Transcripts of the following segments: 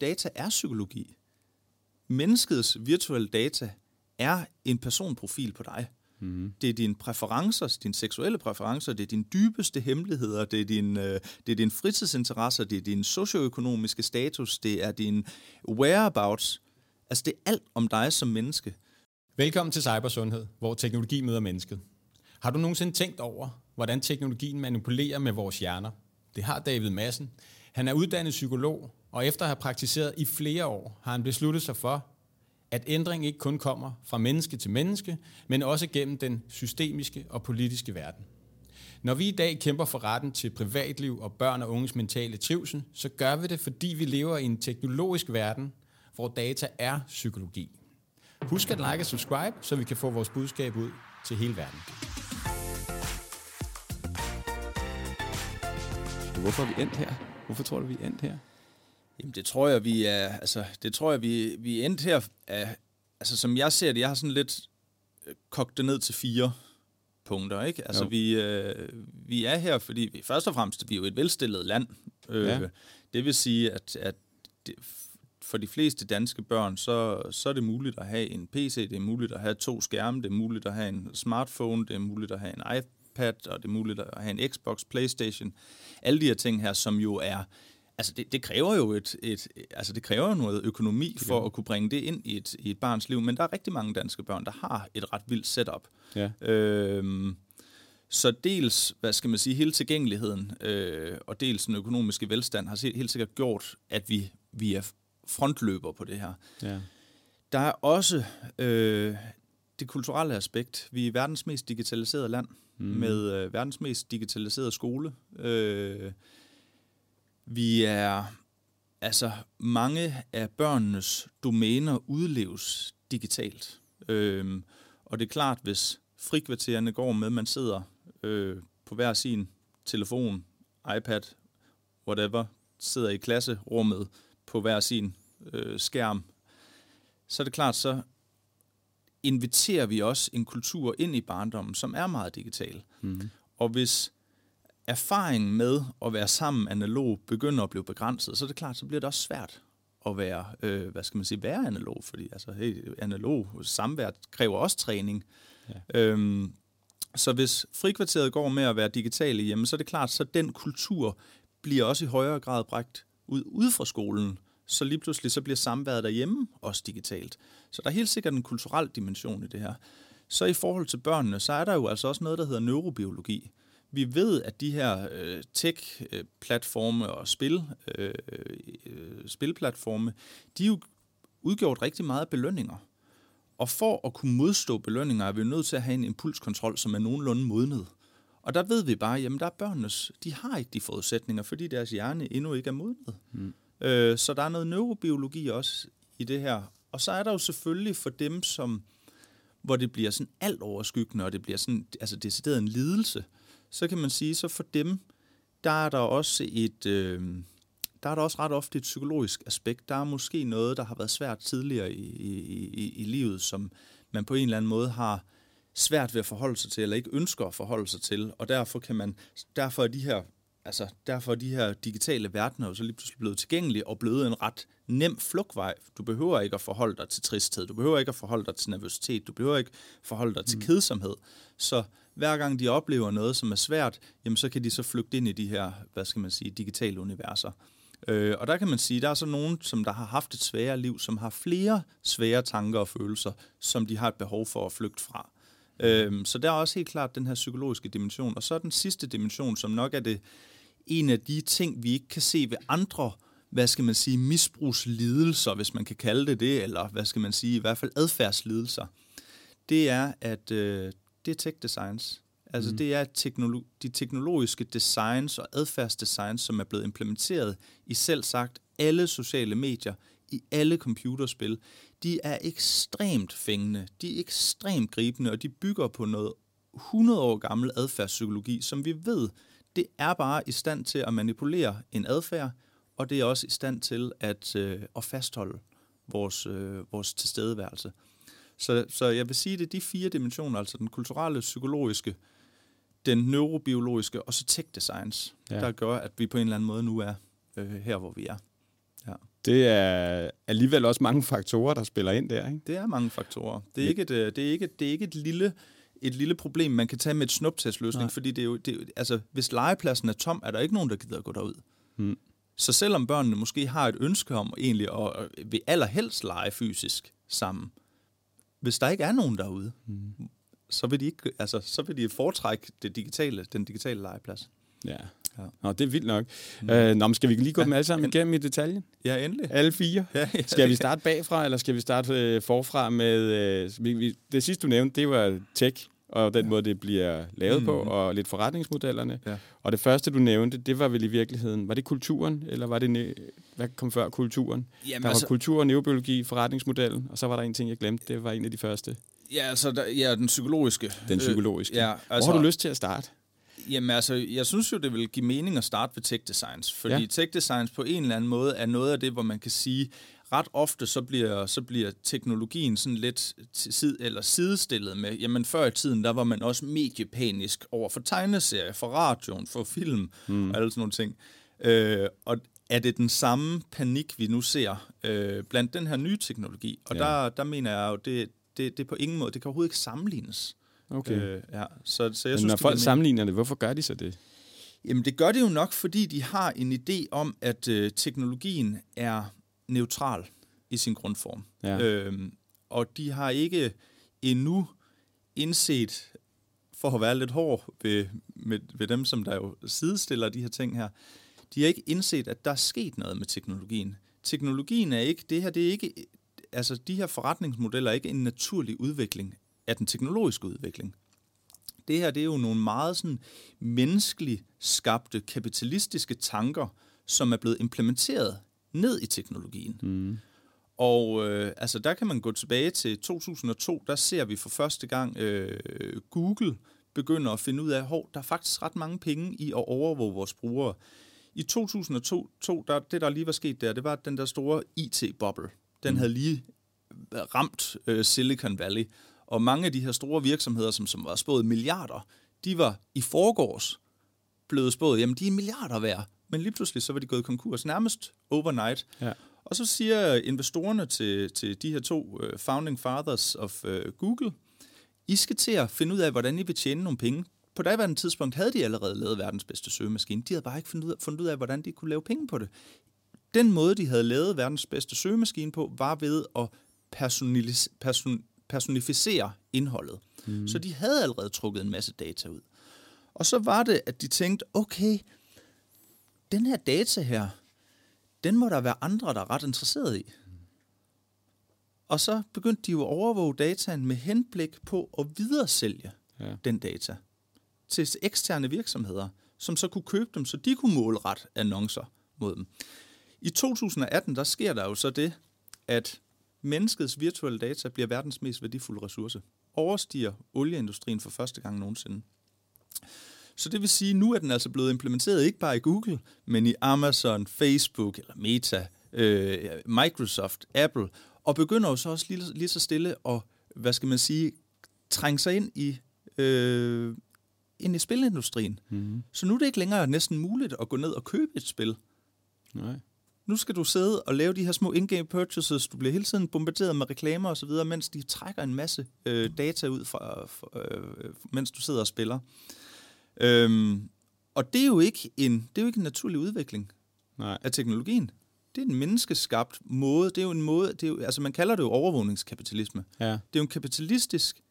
Data er psykologi. Menneskets virtuelle data er en personprofil på dig. Mm. Det er dine præferencer, dine seksuelle præferencer, det er dine dybeste hemmeligheder, det er, din, øh, det er dine fritidsinteresser, det er din socioøkonomiske status, det er din whereabouts. Altså det er alt om dig som menneske. Velkommen til Cybersundhed, hvor teknologi møder mennesket. Har du nogensinde tænkt over, hvordan teknologien manipulerer med vores hjerner? Det har David Madsen. Han er uddannet psykolog, og efter at have praktiseret i flere år, har han besluttet sig for, at ændring ikke kun kommer fra menneske til menneske, men også gennem den systemiske og politiske verden. Når vi i dag kæmper for retten til privatliv og børn og unges mentale trivsel, så gør vi det, fordi vi lever i en teknologisk verden, hvor data er psykologi. Husk at like og subscribe, så vi kan få vores budskab ud til hele verden. Hvorfor er vi endt her? Hvorfor tror du, vi er endt her? Jamen det tror jeg, vi er, altså, det tror jeg, vi, vi er endt her, af, altså som jeg ser det, jeg har sådan lidt øh, kogt det ned til fire punkter, ikke? Altså vi, øh, vi er her, fordi vi først og fremmest, vi er jo et velstillet land. Øh, ja. Det vil sige, at, at det, for de fleste danske børn, så, så er det muligt at have en PC, det er muligt at have to skærme, det er muligt at have en smartphone, det er muligt at have en iPad, og det er muligt at have en Xbox, Playstation. Alle de her ting her, som jo er Altså det, det kræver jo et, et, altså det kræver noget økonomi for at kunne bringe det ind i et, i et barns liv, men der er rigtig mange danske børn, der har et ret vildt setup. Ja. Øhm, så dels, hvad skal man sige, hele tilgængeligheden øh, og dels den økonomiske velstand har helt sikkert gjort, at vi, vi er frontløber på det her. Ja. Der er også øh, det kulturelle aspekt. Vi er verdens mest digitaliserede land mm. med øh, verdens mest digitaliserede skole. Øh, vi er, altså mange af børnenes domæner udleves digitalt. Øhm, og det er klart, hvis frikvartererne går med, man sidder øh, på hver sin telefon, iPad, whatever, sidder i klasserummet på hver sin øh, skærm, så er det klart, så inviterer vi også en kultur ind i barndommen, som er meget digital. Mm. Og hvis erfaringen med at være sammen analog begynder at blive begrænset, så er det klart, så bliver det også svært at være, øh, hvad skal man sige, være analog, fordi altså, hey, analog samvær kræver også træning. Ja. Øhm, så hvis frikvarteret går med at være digitale hjemme, så er det klart, så den kultur bliver også i højere grad bragt ud, ud fra skolen, så lige pludselig så bliver samværet derhjemme også digitalt. Så der er helt sikkert en kulturel dimension i det her. Så i forhold til børnene, så er der jo altså også noget, der hedder neurobiologi vi ved, at de her øh, tech-platforme og spil, øh, øh, spilplatforme, de jo udgjort rigtig meget belønninger. Og for at kunne modstå belønninger, er vi nødt til at have en impulskontrol, som er nogenlunde modnet. Og der ved vi bare, jamen der er børnenes, de har ikke de forudsætninger, fordi deres hjerne endnu ikke er modnet. Mm. Øh, så der er noget neurobiologi også i det her. Og så er der jo selvfølgelig for dem, som, hvor det bliver sådan alt overskyggende, og det bliver sådan, altså decideret en lidelse, så kan man sige, så for dem, der er der også et, øh, der er der også ret ofte et psykologisk aspekt. Der er måske noget, der har været svært tidligere i, i, i, i livet, som man på en eller anden måde har svært ved at forholde sig til, eller ikke ønsker at forholde sig til, og derfor kan man, derfor er de her altså, derfor er de her digitale verdener jo så lige pludselig blevet tilgængelige og blevet en ret nem flugtvej. Du behøver ikke at forholde dig til tristhed, du behøver ikke at forholde dig til nervøsitet, du behøver ikke at forholde dig til mm. kedsomhed. Så hver gang de oplever noget, som er svært, jamen så kan de så flygte ind i de her, hvad skal man sige, digitale universer. Øh, og der kan man sige, der er så nogen, som der har haft et sværere liv, som har flere svære tanker og følelser, som de har et behov for at flygte fra. Øh, så der er også helt klart den her psykologiske dimension. Og så er den sidste dimension, som nok er det en af de ting, vi ikke kan se ved andre, hvad skal man sige, misbrugslidelser, hvis man kan kalde det det, eller hvad skal man sige, i hvert fald adfærdslidelser, det er, at øh, det er tech designs. Altså mm. det er teknolo- de teknologiske designs og adfærdsdesigns, som er blevet implementeret i selv sagt alle sociale medier, i alle computerspil. De er ekstremt fængende, de er ekstremt gribende, og de bygger på noget 100 år gammel adfærdspsykologi, som vi ved det er bare i stand til at manipulere en adfærd, og det er også i stand til at, øh, at fastholde vores, øh, vores tilstedeværelse. Så, så jeg vil sige, at det er de fire dimensioner, altså den kulturelle, psykologiske, den neurobiologiske og så tech designs, ja. der gør, at vi på en eller anden måde nu er øh, her, hvor vi er. Ja. Det er alligevel også mange faktorer, der spiller ind der, ikke? Det er mange faktorer. Det er ikke et, øh, det er ikke, det er ikke et lille et lille problem, man kan tage med et snuptagsløsning, Nej. fordi det er jo, det er, altså, hvis legepladsen er tom, er der ikke nogen, der gider at gå derud. Hmm. Så selvom børnene måske har et ønske om egentlig at, at vil allerhelst lege fysisk sammen, hvis der ikke er nogen derude, Hmm. så vil de ikke, altså, så vil de foretrække det digitale, den digitale legeplads. Ja. Ja. Nå, det er vildt nok. Mm. Øh, nå, men skal vi lige gå Ja, dem alle sammen en- igennem i detaljen? Ja, endelig. Alle fire? Ja, ja, Skal vi starte bagfra, eller skal vi starte øh, forfra med... Øh, vi, vi, det sidste, du nævnte, det var tech, og den ja. måde, det bliver lavet mm. på, Mhm. og lidt forretningsmodellerne. Ja. Og det første, du nævnte, det var vel i virkeligheden... Var det kulturen, eller var det... Hvad kom før kulturen? Jamen, Der var altså, kultur, neurobiologi, forretningsmodellen, og så var der en ting, jeg glemte. Det var en af de første. ja, altså, der, ja, den psykologiske. Den psykologiske. ja, Altså, Hvor har du lyst til at starte? Jamen altså, jeg synes jo, det vil give mening at starte ved tech designs, fordi ja. tech designs på en eller anden måde er noget af det, hvor man kan sige, ret ofte så bliver, så bliver teknologien sådan lidt til sid, eller sidestillet med, jamen før i tiden, der var man også mediepanisk over for tegneserier, for radioen, for film mm. og alle sådan nogle ting. Øh, og er det den samme panik, vi nu ser øh, blandt den her nye teknologi? Og Ja. der, der mener jeg jo, det, det, det på ingen måde, det kan overhovedet ikke sammenlignes. Okay. Øh, ja. Så, så jeg Men synes, når folk sammenligner det, hvorfor gør de så det? Jamen det gør det jo nok, fordi de har en idé om, at øh, teknologien er neutral i sin grundform. Ja. Øhm, og de har ikke endnu indset, for at være lidt hård ved, med, ved dem, som der jo sidestiller de her ting her, de har ikke indset, at der er sket noget med teknologien. Teknologien er ikke, det her det er ikke, altså de her forretningsmodeller er ikke en naturlig udvikling af den teknologiske udvikling. Det her det er jo nogle meget sådan menneskeligt skabte kapitalistiske tanker, som er blevet implementeret ned i teknologien. Mm. Og øh, altså, der kan man gå tilbage til 2002, der ser vi for første gang øh, Google begynder at finde ud af, at der er faktisk ret mange penge i at overvåge vores brugere. I 2002, to, der, det der lige var sket der, det var den der store IT-boble. Den mm. havde lige ramt øh, Silicon Valley. Og mange af de her store virksomheder, som, som var spået milliarder, de var i forgårs blevet spået, jamen de er milliarder værd. Men lige pludselig så var de gået konkurs nærmest overnight. Ja. Og så siger investorerne til, til de her to uh, founding fathers of uh, Google, I skal til at finde ud af, hvordan I vil tjene nogle penge. På daværende tidspunkt havde de allerede lavet verdens bedste søgemaskine. De havde bare ikke fundet ud, af, fundet ud af, hvordan de kunne lave penge på det. Den måde, de havde lavet verdens bedste søgemaskine på, var ved at personalis- person, personificere indholdet. Mm. Så de havde allerede trukket en masse data ud. Og så var det, at de tænkte, okay, den her data her, den må der være andre, der er ret interesseret i. Og så begyndte de jo at overvåge dataen med henblik på at videresælge Ja. den data til eksterne virksomheder, som så kunne købe dem, så de kunne målrette annoncer mod dem. I 2018, der sker der jo så det, at menneskets virtuelle data bliver verdens mest værdifulde ressource. Overstiger olieindustrien for første gang nogensinde. Så det vil sige, at nu er den altså blevet implementeret ikke bare i Google, men i Amazon, Facebook eller Meta, øh, Microsoft, Apple, og begynder jo så også lige, lige så stille at, hvad skal man sige, trænge sig ind i, øh, ind i spilindustrien. Mm. Så nu er det ikke længere næsten muligt at gå ned og købe et spil. Nej. Nu skal du sidde og lave de her små in-game purchases. Du bliver hele tiden bombarderet med reklamer osv., mens de trækker en masse øh, data ud, fra, fra, øh, mens du sidder og spiller. Øhm, og det er, jo ikke en, det er jo ikke en naturlig udvikling Nej. af teknologien. Det er en menneskeskabt måde. Det er jo en måde, det er jo, altså man kalder det jo overvågningskapitalisme. Ja. Det er jo en kapitalistisk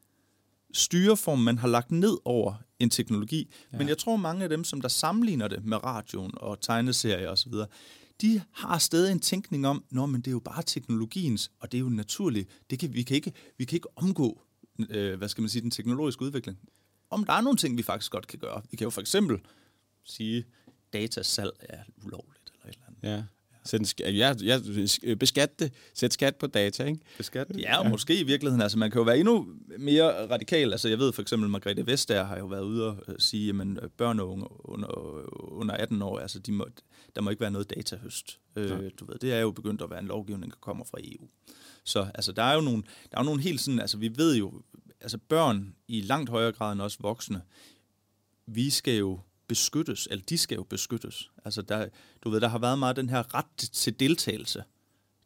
styreform, man har lagt ned over en teknologi. Ja. Men jeg tror, mange af dem, som der sammenligner det med radioen og tegneserier osv., de har stadig en tænkning om, Nå, men det er jo bare teknologiens, og det er jo naturligt. Det kan, vi, kan ikke, vi kan ikke omgå, øh, hvad skal man sige, den teknologiske udvikling. Om der er nogle ting, vi faktisk godt kan gøre. Vi kan jo for eksempel sige, datasalg er ulovligt eller et eller andet. Ja. Sæt en ja, ja, beskat det. Sæt skat på data, ikke? Beskat? Ja, og måske i virkeligheden. Altså, man kan jo være endnu mere radikal. Altså, jeg ved for eksempel, Margrethe Vestager har jo været ude og øh, sige, at børn og unge under, under 18 år, altså, de må, der må ikke være noget datahøst. Øh, du ved, det er jo begyndt at være en lovgivning, der kommer fra EU. Så altså, der er jo nogle, der er jo nogle helt sådan, altså vi ved jo, altså børn i langt højere grad end os voksne, vi skal jo beskyttes, eller de skal jo beskyttes. Altså der, du ved, der har været meget den her ret til deltagelse.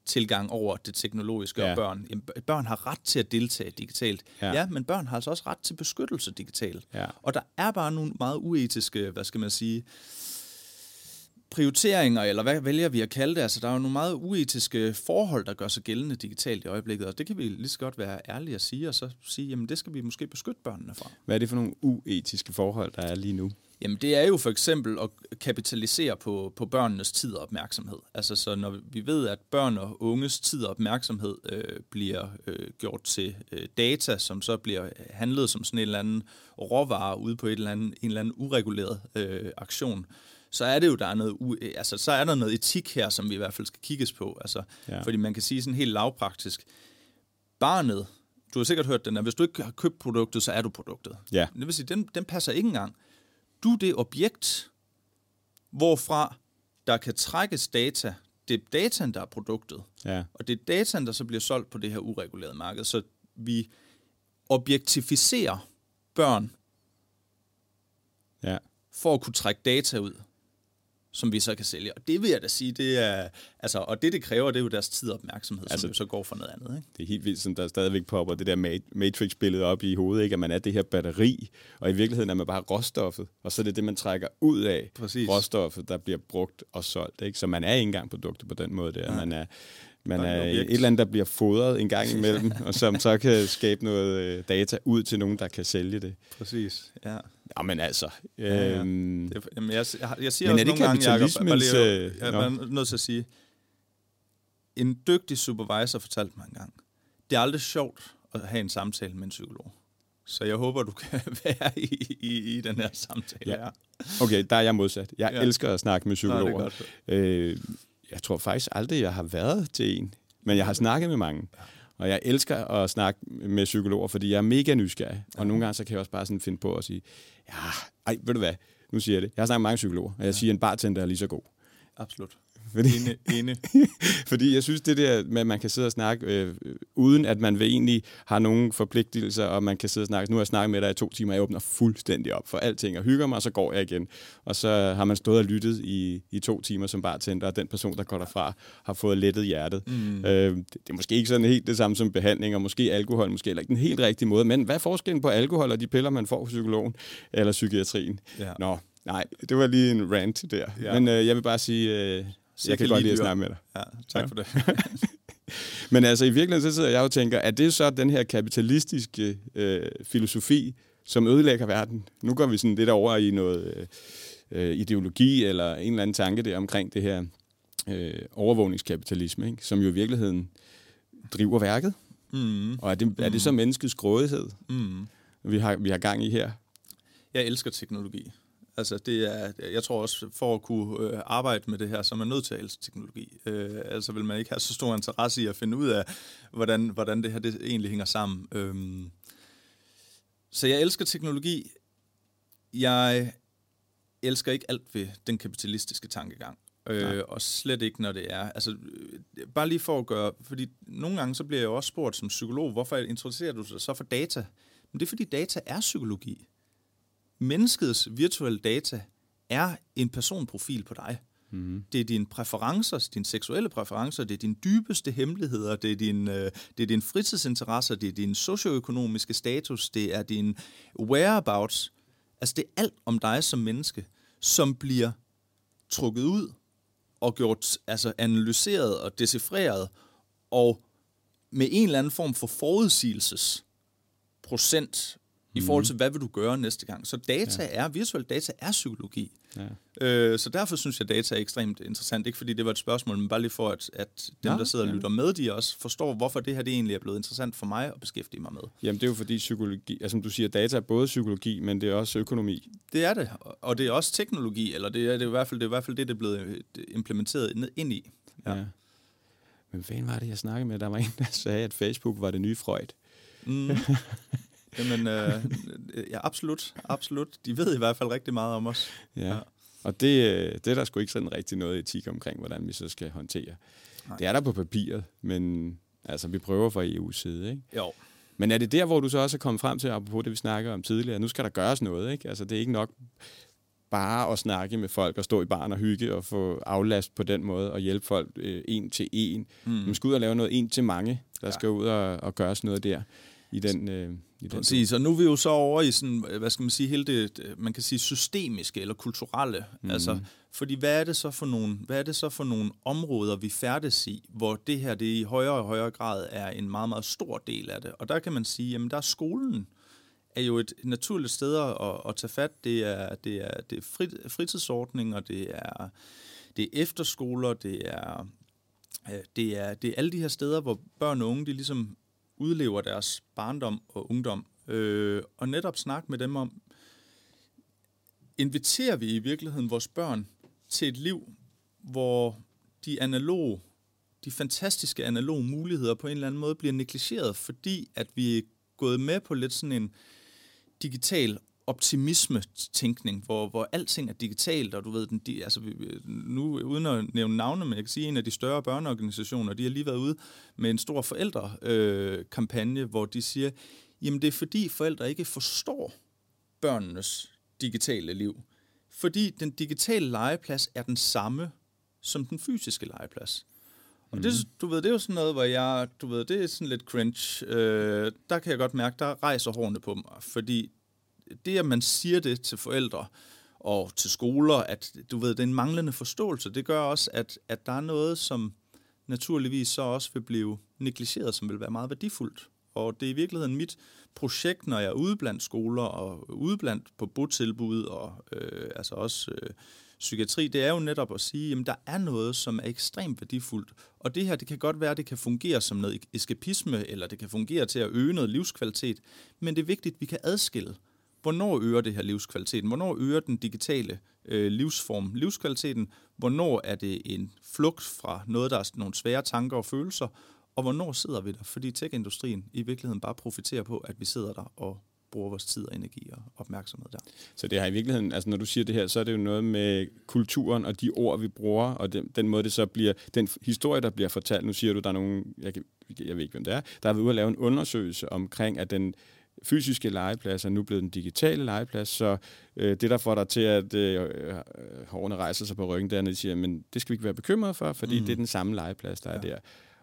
tilgang over det teknologiske Ja. og børn. Børn har ret til at deltage digitalt. Ja. Ja. men børn har altså også ret til beskyttelse digitalt. Ja. Og der er bare nogle meget uetiske, hvad skal man sige, prioriteringer, eller hvad vælger vi at kalde det? Altså, der er jo nogle meget uetiske forhold, der gør sig gældende digitalt i øjeblikket, og det kan vi lige så godt være ærlige at sige, og så sige, jamen det skal vi måske beskytte børnene fra. Hvad er det for nogle uetiske forhold, der er lige nu? Jamen det er jo for eksempel at kapitalisere på, på børnenes tid og opmærksomhed. Altså så når vi ved, at børn og unges tid og opmærksomhed øh, bliver øh, gjort til øh, data, som så bliver handlet som sådan en eller anden råvare ude på et eller andet, en eller anden ureguleret øh, aktion, så er det jo, der er noget, u- altså, så er der noget etik her, som vi i hvert fald skal kigges på. Altså, ja. Fordi man kan sige sådan helt lavpraktisk, barnet, du har sikkert hørt den, at hvis du ikke har købt produktet, så er du produktet. Ja. Det vil sige, den, den passer ikke engang. Du er det objekt, hvorfra der kan trækkes data. Det er dataen, der er produktet. Ja. Og det er dataen, der så bliver solgt på det her uregulerede marked. Så vi objektificerer børn Ja. for at kunne trække data ud, som vi så kan sælge. Og det vil jeg da sige, det er, altså, og det det kræver, det er jo deres tid og opmærksomhed, altså, som jo så går for noget andet. Ikke? Det er helt vildt, som der stadigvæk popper det der ma- Matrix-billede op i hovedet, ikke? at man er det her batteri, og i virkeligheden er man bare råstoffet, og så er det det, man trækker ud af Præcis. råstoffet, der bliver brugt og solgt. Ikke? Så man er ikke engang produktet på den måde der. Man er, man Der er er et eller andet, der bliver fodret en gang imellem, og som så kan skabe noget øh, data ud til nogen, der kan sælge det. Præcis, ja. Jamen altså, ja. øhm, Det, er- jamen, jeg, jeg, siger Men også er det nogle gange, Jacob, øh, jeg nå. er nødt til at sige, en dygtig supervisor fortalte mig engang, det er aldrig sjovt at have en samtale med en psykolog. Så jeg håber, du kan være i, i, i den her samtale Ja. her. okay, der er jeg modsat. Jeg Ja. elsker at snakke med Nå, det er psykologer. godt. Øh, jeg tror faktisk aldrig, jeg har været til en, men jeg har snakket med mange. Og jeg elsker at snakke med psykologer, fordi jeg er mega nysgerrig. Og nogle gange så kan jeg også bare sådan finde på at sige, ja, ej, ved du hvad, nu siger jeg det. Jeg har snakket med mange psykologer, og jeg siger, at en bartender er lige så god. Absolut. Fordi, Ene, ene. fordi jeg synes, det der med, at man kan sidde og snakke, øh, uden at man vil egentlig har nogen forpligtelser, og man kan sidde og snakke, nu har jeg snakket med dig i to timer, og jeg åbner fuldstændig op for alting, og hygger mig, og så går jeg igen. Og så har man stået og lyttet i, i to timer som bartender, og den person, der går derfra, har fået lettet hjertet. Mm. Øh, det, det er måske ikke sådan helt det samme som behandling, og måske alkohol, måske heller ikke den helt rigtige måde, men hvad er forskellen på alkohol og de piller, man får hos psykologen eller psykiatrien? Ja. Nå, nej, det var lige en rant der. Ja. Men øh, jeg vil bare sige, øh, jeg kan godt lide at snakke med dig. Ja, tak Ja. for det. Men altså i virkeligheden så sidder jeg og tænker, er det så den her kapitalistiske øh, filosofi, som ødelægger verden? Nu går vi sådan lidt over i noget øh, øh, ideologi eller en eller anden tanke der omkring det her øh, overvågningskapitalisme, ikke? som jo i virkeligheden driver værket. Mm, Og er det, er det så menneskets grådighed, mm. vi har, vi har gang i her? Jeg elsker teknologi. Altså, det er, jeg tror også, for at kunne øh, arbejde med det her, så er man nødt til at elske teknologi. Øh, altså vil man ikke have så stor interesse i at finde ud af, hvordan, hvordan det her det egentlig hænger sammen. Øhm, så jeg elsker teknologi. Jeg elsker ikke alt ved den kapitalistiske tankegang. Nej. Øh, og slet ikke, når det er. Altså, øh, bare lige for at gøre... Fordi nogle gange, så bliver jeg også spurgt som psykolog, hvorfor introducerer du dig så for data? Men det er, fordi data er psykologi. Menneskets virtuelle data er en personprofil på dig. Mm. Det er dine præferencer, dine seksuelle præferencer, det er dine dybeste hemmeligheder, det er, din, øh, det er dine fritidsinteresser, det er din socioøkonomiske status, det er din whereabouts. Altså det er alt om dig som menneske, som bliver trukket ud og gjort altså analyseret og decifreret og med en eller anden form for forudsigelses procent i forhold til, hvad vil du gøre næste gang. Så data ja. er, virtuel data er psykologi. Ja. Øh, så derfor synes jeg, at data er ekstremt interessant. Ikke fordi det var et spørgsmål, men bare lige for, at, at dem, Nå, der sidder og ja. lytter med, de også forstår, hvorfor det her det egentlig er blevet interessant for mig at beskæftige mig med. Jamen det er jo fordi psykologi, altså som du siger, data er både psykologi, men det er også økonomi. Det er det, og- det er også teknologi, eller det er, det er, i, hvert fald, det er i hvert fald det, det er blevet øh, implementeret ned- ind i. Ja. ja. Men hvad var det, jeg snakkede med? Der var en, der sagde, at Facebook var det nye Freud. Mm. Jamen, øh, ja, absolut, absolut. De ved i hvert fald rigtig meget om os. Ja. Ja. Og det, øh, det er der sgu ikke sådan rigtig noget etik omkring, hvordan vi så skal håndtere. Nej. Det er der på papiret, men altså, vi prøver fra EU's side. Ikke? Jo. Men er det der, hvor du så også er kommet frem til, apropos det, vi snakker om tidligere, nu skal der gøres noget, ikke? Altså, det er ikke nok bare at snakke med folk og stå i barn og hygge og få aflast på den måde og hjælpe folk øh, en til en. Mm. Man skal ud og lave noget en til mange, der ja. skal ud og, og gøres noget der i den, øh, i den Præcis, og nu er vi jo så over i sådan, hvad skal man sige, hele det, man kan sige systemiske eller kulturelle. Mm. Altså, fordi hvad er det så for nogle, hvad er det så for nogle områder, vi færdes i, hvor det her det i højere og højere grad er en meget, meget stor del af det. Og der kan man sige, jamen der er skolen, er jo et naturligt sted at, at tage fat. Det er, det er, det er frit, fritidsordninger, det er, det er efterskoler, det er, øh, det, er, det er alle de her steder, hvor børn og unge de ligesom udlever deres barndom og ungdom. Øh, og netop snakke med dem om, inviterer vi i virkeligheden vores børn til et liv, hvor de analoge, de fantastiske analoge muligheder på en eller anden måde bliver negligeret, fordi at vi er gået med på lidt sådan en digital optimisme-tænkning, hvor, hvor alting er digitalt, og du ved, den, de, altså, nu uden at nævne navne, men jeg kan sige, en af de større børneorganisationer, de har lige været ude med en stor forældrekampagne, øh, hvor de siger, jamen det er fordi forældre ikke forstår børnenes digitale liv. Fordi den digitale legeplads er den samme som den fysiske legeplads. Og mm. det, du ved, det er jo sådan noget, hvor jeg, du ved, det er sådan lidt cringe. Øh, der kan jeg godt mærke, der rejser hårene på mig, fordi det, at man siger det til forældre og til skoler, at du ved, det er en manglende forståelse, det gør også, at, at der er noget, som naturligvis så også vil blive negligeret, som vil være meget værdifuldt. Og det er i virkeligheden mit projekt, når jeg er ude blandt skoler og ude blandt på botilbud og øh, altså også øh, psykiatri, det er jo netop at sige, at der er noget, som er ekstremt værdifuldt. Og det her, det kan godt være, at det kan fungere som noget eskapisme, eller det kan fungere til at øge noget livskvalitet, men det er vigtigt, at vi kan adskille. Hvornår øger det her livskvaliteten? Hvornår øger den digitale øh, livsform livskvaliteten? Hvornår er det en flugt fra noget, der er nogle svære tanker og følelser? Og hvornår sidder vi der? Fordi tech-industrien i virkeligheden bare profiterer på, at vi sidder der og bruger vores tid og energi og opmærksomhed der. Så det har i virkeligheden, altså når du siger det her, så er det jo noget med kulturen og de ord, vi bruger, og den, den måde det så bliver, den historie, der bliver fortalt, nu siger du, der er nogen, jeg, jeg ved ikke, hvem det er, der har været ude at lave en undersøgelse omkring, at den fysiske legeplads er nu blevet en digitale legeplads, så øh, det der får dig til, at øh, øh hårene rejser sig på ryggen, det er, at de siger, men det skal vi ikke være bekymret for, fordi mm. det er den samme legeplads, der ja. er der.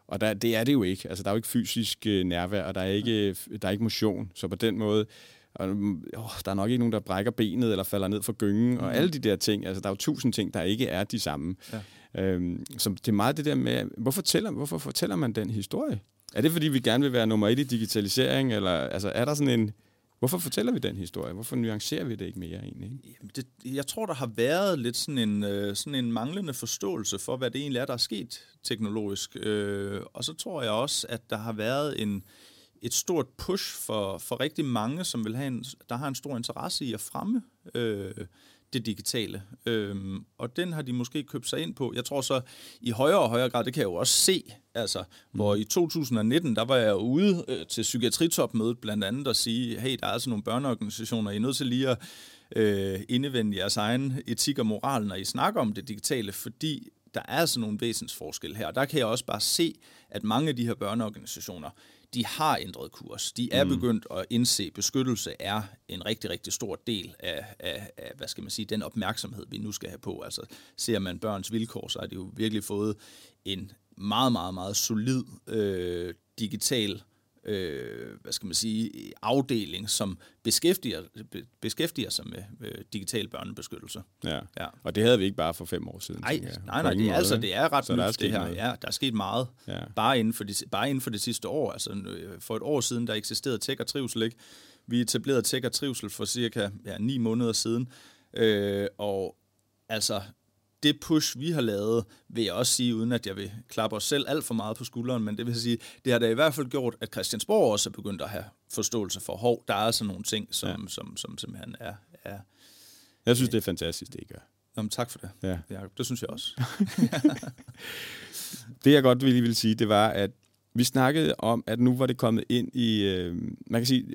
Og der, det er det jo ikke. Altså, der er jo ikke fysisk øh, nærvær, og der er ikke, der er ikke motion. Så på den måde, og, åh, der er nok ikke nogen, der brækker benet eller falder ned for gyngen, mm. og alle de der ting. Altså, der er jo tusind ting, der ikke er de samme. Ja. Øhm, så det er meget det der med, hvorfor fortæller, hvorfor fortæller man den historie? Er det, fordi vi gerne vil være nummer et i digitalisering, eller altså, er der sådan en... Hvorfor fortæller vi den historie? Hvorfor nuancerer vi det ikke mere egentlig? Jamen det, jeg tror, der har været lidt sådan en, øh, sådan en manglende forståelse for, hvad det egentlig er, der er sket teknologisk. Øh, og så tror jeg også, at der har været en, et stort push for, for rigtig mange, som vil have en, der har en stor interesse i at fremme øh, det digitale. Øhm, og den har de måske købt sig ind på. Jeg tror så i højere og højere grad, det kan jeg jo også se, altså, mm. hvor i 2019, der var jeg ude øh, til psykiatritopmødet blandt andet og sige, hey, der er altså nogle børneorganisationer, I er nødt til lige at øh, indevende jeres egen etik og moral, når I snakker om det digitale, fordi der er altså nogle væsensforskel her. Og der kan jeg også bare se, at mange af de her børneorganisationer, de har ændret kurs. De er mm. begyndt at indse, at beskyttelse er en rigtig, rigtig stor del af, af, af, hvad skal man sige, den opmærksomhed, vi nu skal have på. Altså, ser man børns vilkår, så har de jo virkelig fået en meget, meget, meget solid øh, digital øh, hvad skal man sige, afdeling, som beskæftiger, beskæftiger sig med øh, digital børnebeskyttelse. Ja. ja, og det havde vi ikke bare for fem år siden. Nej, nej, nej, det er, altså, det er ret nyt, det her. Noget. Ja, der er sket meget, ja. bare, inden for de, bare inden for det sidste år. Altså, øh, for et år siden, der eksisterede tech og trivsel ikke. Vi etablerede tech og trivsel for cirka ja, ni måneder siden, øh, og altså, det push, vi har lavet, vil jeg også sige, uden at jeg vil klappe os selv alt for meget på skulderen, men det vil sige, det har da i hvert fald gjort, at Christiansborg også er begyndt at have forståelse for, hov, der er altså nogle ting, som, ja. som, som simpelthen er, er... Jeg synes, det er fantastisk, det I gør. Jamen, tak for det, ja. Jacob. Det synes jeg også. det, jeg godt ville, ville sige, det var, at vi snakkede om, at nu var det kommet ind i... Øh, man kan sige,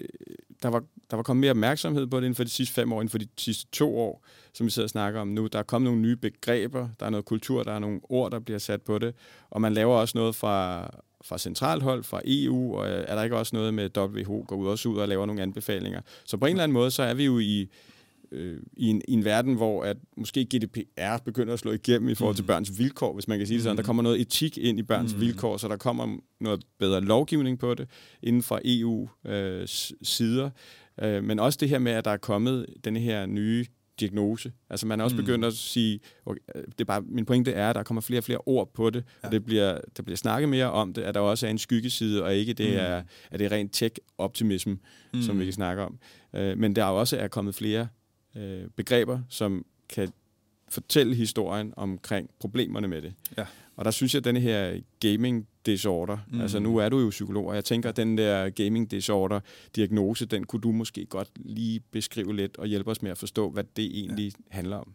der var, der var kommet mere opmærksomhed på det inden for de sidste fem år, inden for de sidste to år, som vi sidder og snakker om nu. Der er kommet nogle nye begreber, der er noget kultur, der er nogle ord, der bliver sat på det, og man laver også noget fra, fra centralt hold, fra EU, og øh, er der ikke også noget med WHO, går ud også ud og laver nogle anbefalinger. Så på en eller anden måde, så er vi jo i øh, i, en, i en verden, hvor at måske GDPR begynder at slå igennem i forhold til børns vilkår, hvis man kan sige det sådan. Der kommer noget etik ind i børns mm. vilkår, så der kommer noget bedre lovgivning på det inden for EU-sider. Øh, øh, men også det her med, at der er kommet den her nye diagnose. Altså man er også mm. begyndt at sige, okay, det er bare, min pointe er, at der kommer flere og flere ord på det, ja. og det bliver, der bliver snakket mere om det, at der også er en skyggeside, og ikke det mm. er, at det er rent tech-optimism, mm. som vi kan snakke om. Øh, men der er også er kommet flere øh, begreber, som kan fortælle historien omkring problemerne med det. Ja. Og der synes jeg, at denne her gaming disorder, mm. altså nu er du jo psykolog, og jeg tænker, at den der gaming disorder diagnose, den kunne du måske godt lige beskrive lidt og hjælpe os med at forstå, hvad det egentlig ja. handler om.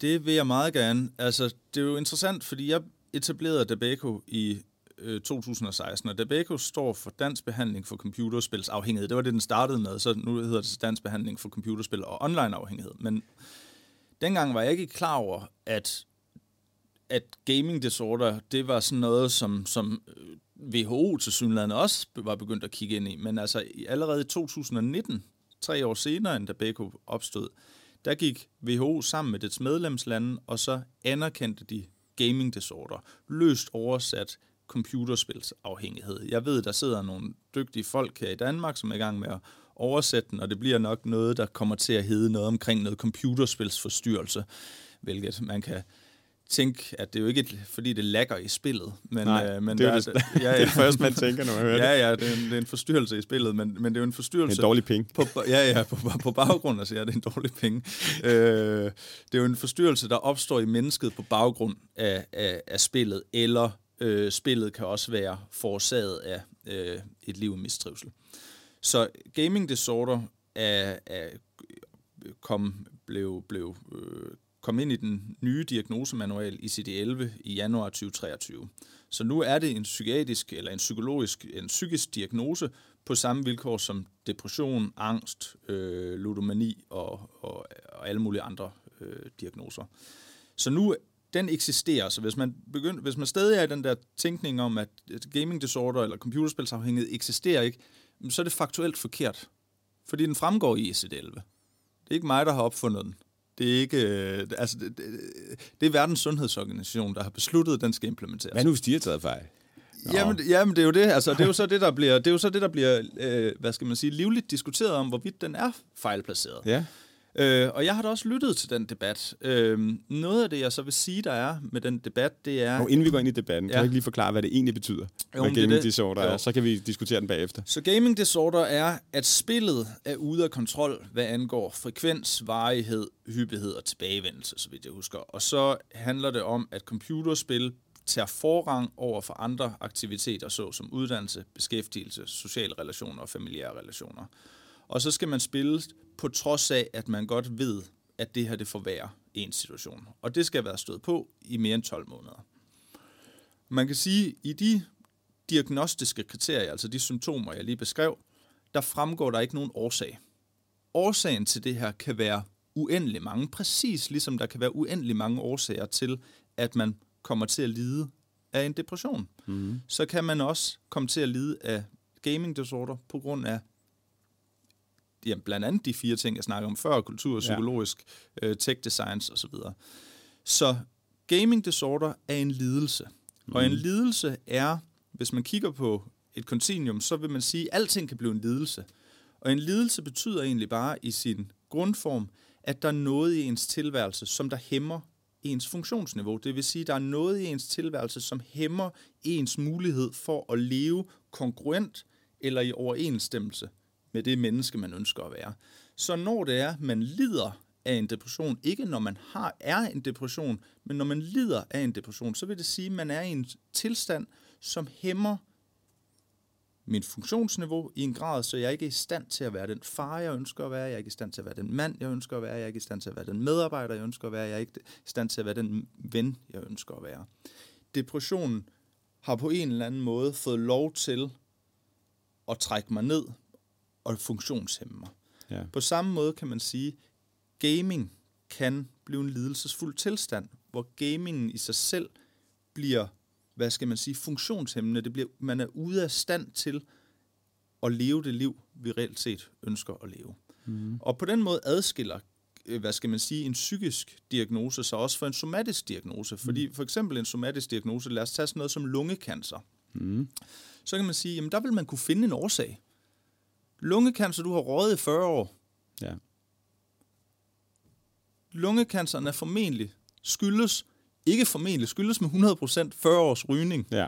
Det vil jeg meget gerne. Altså, det er jo interessant, fordi jeg etablerede Dabeco i øh, 2016, og Dabeco står for Dansk Behandling for Computerspils Afhængighed. Det var det, den startede med, så nu hedder det Dansk Behandling for Computerspil og Online Afhængighed. Men dengang var jeg ikke klar over, at at gaming disorder, det var sådan noget, som, som øh, WHO til synligheden også var begyndt at kigge ind i. Men altså allerede i 2019, tre år senere end Dabeco opstod, der gik WHO sammen med dets medlemslande, og så anerkendte de gaming disorder, løst oversat computerspilsafhængighed. Jeg ved, der sidder nogle dygtige folk her i Danmark, som er i gang med at oversætte den, og det bliver nok noget, der kommer til at hedde noget omkring noget computerspilsforstyrrelse, hvilket man kan tænke, at det er jo ikke, fordi det lagger i spillet. Men, Nej, øh, men det er, det, ja, ja. det er det første, man tænker, når man hører ja, det. Ja, det er, en, det er en forstyrrelse i spillet, men, men det er jo en forstyrrelse... En dårlig penge. På, ja, ja, på, på baggrund af, ja, det er en dårlig penge. øh, det er jo en forstyrrelse, der opstår i mennesket på baggrund af, af, af spillet, eller øh, spillet kan også være forårsaget af øh, et liv i mistrivsel. Så gaming disorder er, er kom, blev, blev øh, kom ind i den nye diagnosemanual ICD-11 i januar 2023. Så nu er det en psykiatrisk eller en psykologisk, en psykisk diagnose på samme vilkår som depression, angst, øh, ludomani og, og, og alle mulige andre øh, diagnoser. Så nu den eksisterer, så hvis man, begynder, hvis man stadig er i den der tænkning om, at gaming disorder eller computerspilsafhængighed eksisterer ikke, så er det faktuelt forkert. Fordi den fremgår i ICD-11. Det er ikke mig, der har opfundet den. Det er ikke, øh, altså, det, det, det er verdens sundhedsorganisation, der har besluttet, at den skal implementeres. Hvad nu, hvis de har taget fejl? Jamen, jamen, det er jo det. Altså, det er jo så det, der bliver, det er jo så det, der bliver øh, hvad skal man sige, livligt diskuteret om, hvorvidt den er fejlplaceret. Ja. Øh, og jeg har da også lyttet til den debat. Øh, noget af det, jeg så vil sige, der er med den debat, det er... Og inden vi går ind i debatten, ja. kan du ikke lige forklare, hvad det egentlig betyder, jo, hvad gaming det disorder er? Så kan vi diskutere den bagefter. Så gaming disorder er, at spillet er ude af kontrol, hvad angår frekvens, varighed, hyppighed og tilbagevendelse, så vidt jeg husker. Og så handler det om, at computerspil tager forrang over for andre aktiviteter, såsom uddannelse, beskæftigelse, sociale relationer og familiære relationer. Og så skal man spille på trods af, at man godt ved, at det her det forværrer en situation. Og det skal være stået på i mere end 12 måneder. Man kan sige, at i de diagnostiske kriterier, altså de symptomer, jeg lige beskrev, der fremgår der ikke nogen årsag. Årsagen til det her kan være uendelig mange, præcis ligesom der kan være uendelig mange årsager til, at man kommer til at lide af en depression. Mm. Så kan man også komme til at lide af gaming disorder på grund af ja, blandt andet de fire ting, jeg snakker om før, kultur, psykologisk, ja. øh, tech designs osv. Så gaming disorder er en lidelse. Mm. Og en mm. lidelse er, hvis man kigger på et kontinuum, så vil man sige, at alting kan blive en lidelse. Og en lidelse betyder egentlig bare i sin grundform, at der er noget i ens tilværelse, som der hæmmer ens funktionsniveau. Det vil sige, at der er noget i ens tilværelse, som hæmmer ens mulighed for at leve kongruent eller i overensstemmelse med det menneske, man ønsker at være. Så når det er, man lider af en depression, ikke når man har er en depression, men når man lider af en depression, så vil det sige, at man er i en tilstand, som hæmmer min funktionsniveau i en grad, så jeg ikke er i stand til at være den far, jeg ønsker at være, jeg er ikke i stand til at være den mand, jeg ønsker at være, jeg er ikke i stand til at være den medarbejder, jeg ønsker at være, jeg er ikke i stand til at være den ven, jeg ønsker at være. Depressionen har på en eller anden måde fået lov til at trække mig ned og funktionshæmme mig. Ja. På samme måde kan man sige, gaming kan blive en lidelsesfuld tilstand, hvor gamingen i sig selv bliver, hvad skal man sige, funktionshæmmende. Det bliver, man er ude af stand til at leve det liv, vi reelt set ønsker at leve. Mm. Og på den måde adskiller øh, hvad skal man sige, en psykisk diagnose så også for en somatisk diagnose. Fordi for eksempel en somatisk diagnose, lad os tage sådan noget som lungekancer. Mm. Så kan man sige, jamen der vil man kunne finde en årsag. Lungekancer, du har rådet i 40 år. Ja. Lungecanceren er formentlig skyldes, ikke formentlig, skyldes med 100% 40 års rygning. Ja.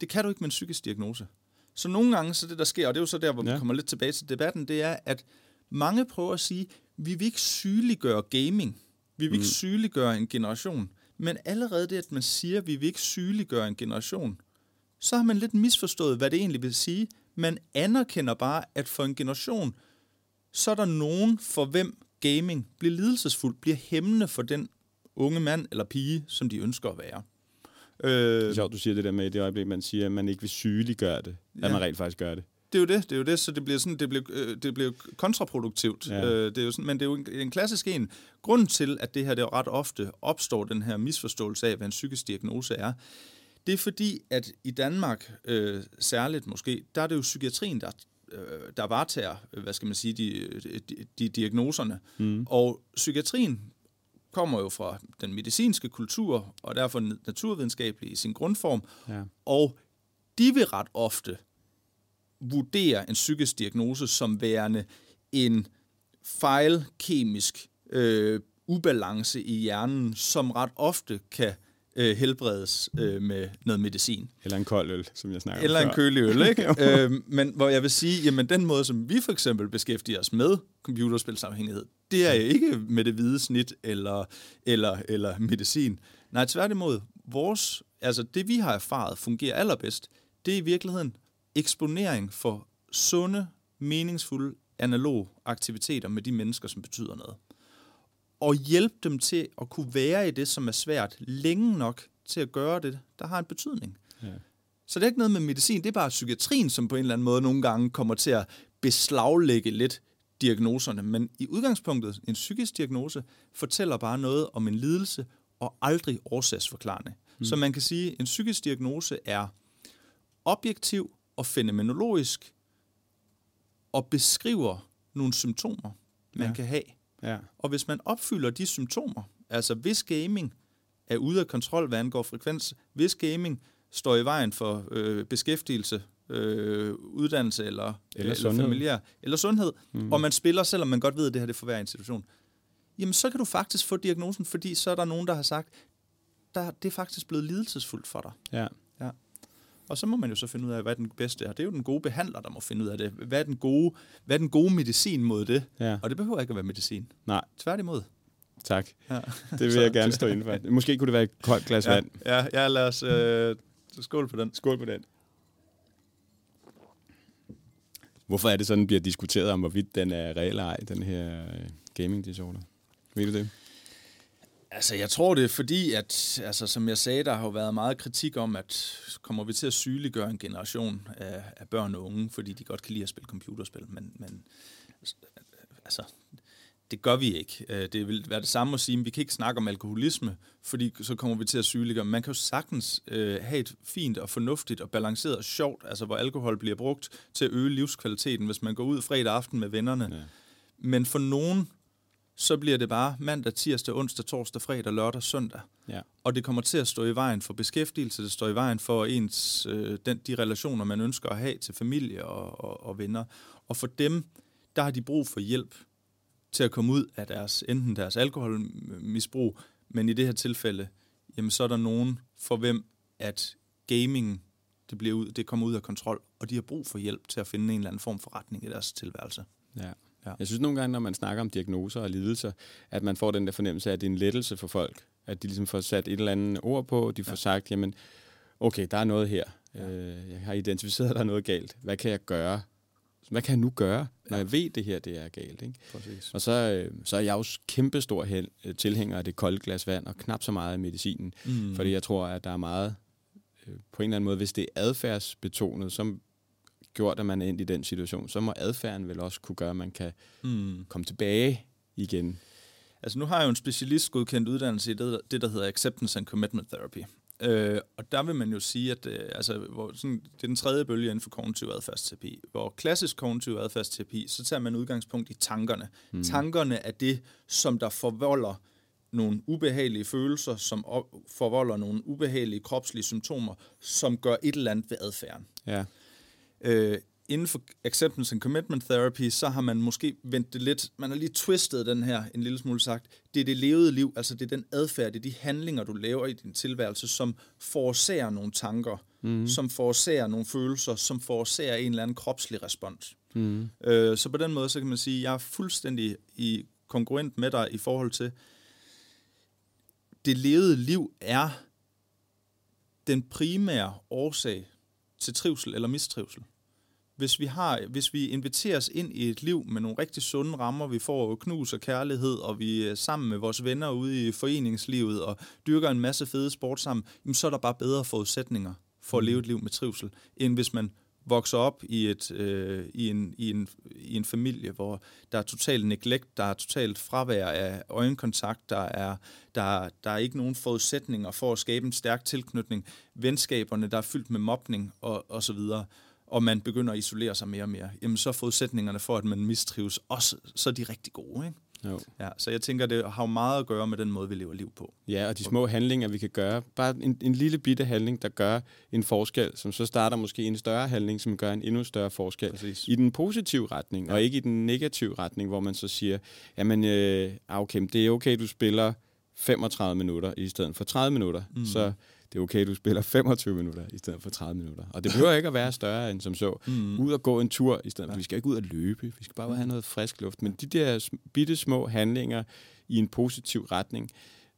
Det kan du ikke med en psykisk diagnose. Så nogle gange, så det der sker, og det er jo så der, hvor ja. Vi kommer lidt tilbage til debatten, det er, at mange prøver at sige, vi vil ikke sygeliggøre gaming. Vi vil ikke sygeliggøre en generation. Men allerede det, at man siger, vi vil ikke sygeliggøre en generation, så har man lidt misforstået, hvad det egentlig vil sige. Man anerkender bare, at for en generation, så er der nogen, for hvem gaming bliver lidelsesfuld, bliver hæmmende for den unge mand eller pige, som de ønsker at være. Det Øh, er sjovt, du siger det der med i det øjeblik, man siger, at man ikke vil sygeliggøre det. Ja. At man rent faktisk gør det. det er jo det, det er jo det, så det bliver sådan, det bliver, øh, det bliver kontraproduktivt. Ja. Øh, det er jo sådan, men det er jo en, en klassisk en. Grunden til, at det her det er jo ret ofte opstår, den her misforståelse af, hvad en psykisk diagnose er, det er fordi, at i Danmark øh, særligt måske, der er det jo psykiatrien, der, øh, der varetager, øh, hvad skal man sige, de, de, de diagnoserne. Mm. Og psykiatrien kommer jo fra den medicinske kultur, og derfor naturvidenskabelig i sin grundform, Ja. og de vil ret ofte vurdere en psykisk diagnose som værende en fejlkemisk øh, ubalance i hjernen, som ret ofte kan øh, helbredes øh, med noget medicin. Eller en kold øl, som jeg snakker Eller om en før. kølig øl, ikke? øhm, men hvor jeg vil sige, jamen den måde, som vi for eksempel beskæftiger os med computerspilsafhængighed, det er ikke med det hvide snit eller, eller, eller medicin. Nej, tværtimod, vores, altså det vi har erfaret fungerer allerbedst, det er i virkeligheden eksponering for sunde, meningsfulde, analog aktiviteter med de mennesker, som betyder noget. Og hjælpe dem til at kunne være i det, som er svært, længe nok til at gøre det, der har en betydning. Ja. Så det er ikke noget med medicin, det er bare psykiatrien, som på en eller anden måde nogle gange kommer til at beslaglægge lidt diagnoserne. Men i udgangspunktet, en psykisk diagnose fortæller bare noget om en lidelse og aldrig årsagsforklarende. Mm. Så man kan sige, at en psykisk diagnose er objektiv og fænomenologisk og beskriver nogle symptomer, man Ja. kan have. Ja. Og hvis man opfylder de symptomer, altså hvis gaming er ude af kontrol, hvad angår frekvens, hvis gaming står i vejen for øh, beskæftigelse, øh, uddannelse eller, Eller sundhed. familiær, eller sundhed, mm. og man spiller, selvom man godt ved, at det her det er for hver institution, jamen så kan du faktisk få diagnosen, fordi så er der nogen, der har sagt, der, det er faktisk blevet lidelsesfuldt for dig. Ja. Og så må man jo så finde ud af, hvad den bedste er. Det er jo den gode behandler, der må finde ud af det. Hvad er den gode, hvad er den gode medicin mod det? Ja. Og det behøver ikke at være medicin. Nej, Tværtimod. tak. Ja. Det vil jeg gerne stå inden for. Måske kunne det være et koldt glas Ja, vand. ja, ja lad os øh, skål på den. Skål på den. Hvorfor er det sådan, bliver diskuteret om, hvorvidt den er reel eller ej, den her øh, gaming disorder? Ved du det? Altså, jeg tror det er fordi, at, altså, som jeg sagde, der har jo været meget kritik om, at kommer vi til at sygeliggøre en generation af, af børn og unge, fordi de godt kan lide at spille computerspil, men, men altså, det gør vi ikke. Øh, Det vil være det samme at sige, at vi kan ikke snakke om alkoholisme, fordi så kommer vi til at sygeliggøre. Man kan jo sagtens øh, have et fint og fornuftigt og balanceret og sjovt, altså hvor alkohol bliver brugt til at øge livskvaliteten, hvis man går ud fredag aften med vennerne. Ja. Men for nogen, så bliver det bare mandag, tirsdag, onsdag, torsdag, fredag, lørdag, søndag. Ja. Og det kommer til at stå i vejen for beskæftigelse, det står i vejen for ens, øh, den, de relationer, man ønsker at have til familie og, og, og venner. Og for dem, der har de brug for hjælp til at komme ud af deres, enten deres alkoholmisbrug, men i det her tilfælde, jamen så er der nogen for hvem, at gaming, det, bliver ud, det kommer ud af kontrol, og de har brug for hjælp til at finde en eller anden form for retning i deres tilværelse. Ja. Ja. Jeg synes nogle gange, når man snakker om diagnoser og lidelser, at man får den der fornemmelse af, at det er en lettelse for folk. At de ligesom får sat et eller andet ord på, de får ja. sagt, jamen, okay, der er noget her. Ja. Øh, jeg har identificeret, at der er noget galt. Hvad kan jeg gøre? Hvad kan jeg nu gøre, når jeg ved, at det her det er galt? Ikke? Præcis. Og så, øh, så er jeg jo kæmpestor held, øh, tilhænger af det kolde glas vand, og knap så meget af medicinen. Mm. Fordi jeg tror, at der er meget, øh, på en eller anden måde, hvis det er adfærdsbetonet, som gjort, at man er endt i den situation, så må adfærden vel også kunne gøre, at man kan Mm. komme tilbage igen. Altså nu har jeg jo en specialistgodkendt uddannelse i det, det der hedder Acceptance and Commitment Therapy. Øh, og der vil man jo sige, at øh, altså, hvor, sådan, det er den tredje bølge inden for kognitiv adfærdsterapi. Hvor klassisk kognitiv adfærdsterapi, så tager man udgangspunkt i tankerne. Mm. Tankerne er det, som der forvolder nogle ubehagelige følelser, som forvolder nogle ubehagelige kropslige symptomer, som gør et eller andet ved adfærden. Ja. Øh, inden for acceptance and commitment therapy, så har man måske vendt det lidt, man har lige twistet den her en lille smule sagt, det er det levede liv, altså det er den adfærd, det er de handlinger, du laver i din tilværelse, som forårsager nogle tanker, mm. som forårsager nogle følelser, som forårsager en eller anden kropslig respons. Mm. Øh, så på den måde, så kan man sige, at jeg er fuldstændig i konkurrent med dig i forhold til, det levede liv er den primære årsag til trivsel eller mistrivsel hvis vi, har, hvis vi inviteres ind i et liv med nogle rigtig sunde rammer, vi får knus og kærlighed, og vi er sammen med vores venner ude i foreningslivet og dyrker en masse fede sport sammen, jamen så er der bare bedre forudsætninger for at leve et liv med trivsel, end hvis man vokser op i, et, øh, i, en, i, en, i en familie, hvor der er totalt neglect, der er totalt fravær af øjenkontakt, der er, der, der er ikke nogen forudsætninger for at skabe en stærk tilknytning, venskaberne, der er fyldt med mobning og, og så videre og man begynder at isolere sig mere og mere, jamen så er forudsætningerne for, at man mistrives, også så er de rigtig gode. Ikke? Jo. Ja, så jeg tænker, det har jo meget at gøre med den måde, vi lever liv på. Ja, og de små handlinger, vi kan gøre. Bare en, en lille bitte handling, der gør en forskel, som så starter måske en større handling, som gør en endnu større forskel. Præcis. I den positive retning, ja. og ikke i den negative retning, hvor man så siger, jamen, øh, okay, det er okay, du spiller 35 minutter i stedet for 30 minutter. Mm. Så det er okay, du spiller 25 minutter i stedet for 30 minutter. Og det behøver ikke at være større end som så. Mm. Ud og gå en tur i stedet for. Vi skal ikke ud og løbe. Vi skal bare have noget frisk luft. Men de der bitte små handlinger i en positiv retning,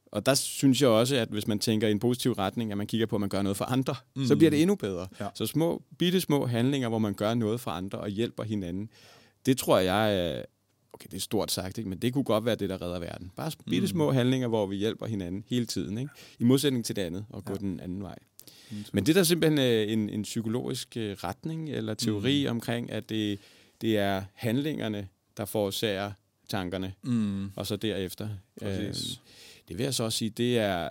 og der synes jeg også, at hvis man tænker i en positiv retning, at man kigger på, at man gør noget for andre, mm. så bliver det endnu bedre. Ja. Så små, bitte små handlinger, hvor man gør noget for andre og hjælper hinanden, det tror jeg okay, det er stort sagt, ikke? men det kunne godt være det, der redder verden. Bare bitte mm. små handlinger, hvor vi hjælper hinanden hele tiden, ikke? i modsætning til det andet, og gå ja. den anden vej. Mm. Men det er der simpelthen øh, en, en psykologisk øh, retning eller teori mm. omkring, at det, det er handlingerne, der forårsager tankerne, mm. og så derefter. Øh, det vil jeg så også sige, det er,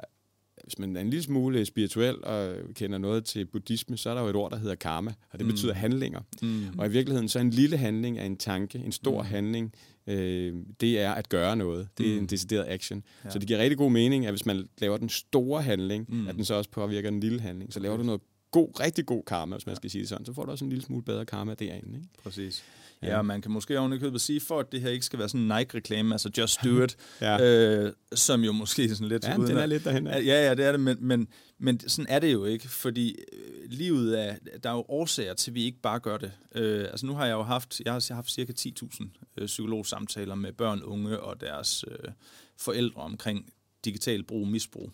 hvis man er en lille smule spirituel og kender noget til buddhisme, så er der jo et ord, der hedder karma, og det mm. betyder handlinger. Mm. Og i virkeligheden så er en lille handling af en tanke, en stor mm. handling, øh, det er at gøre noget. Det er mm. en decideret action. Ja. Så det giver rigtig god mening, at hvis man laver den store handling, mm. at den så også påvirker den lille handling. Så laver du noget god, rigtig god karma, hvis man skal sige det sådan, så får du også en lille smule bedre karma derinde. Ikke? Præcis. Ja, man kan måske ovenikøbet sige, for at det her ikke skal være sådan en Nike-reklame, altså just do it, ja. øh, som jo måske sådan lidt... Ja, den er lidt derhen. Ja, ja, det er det, men, men, men sådan er det jo ikke, fordi øh, livet er... Der er jo årsager til, at vi ikke bare gør det. Øh, altså nu har jeg jo haft, jeg har haft cirka 10.000 øh, psykologsamtaler med børn, unge og deres øh, forældre omkring digital brug og misbrug.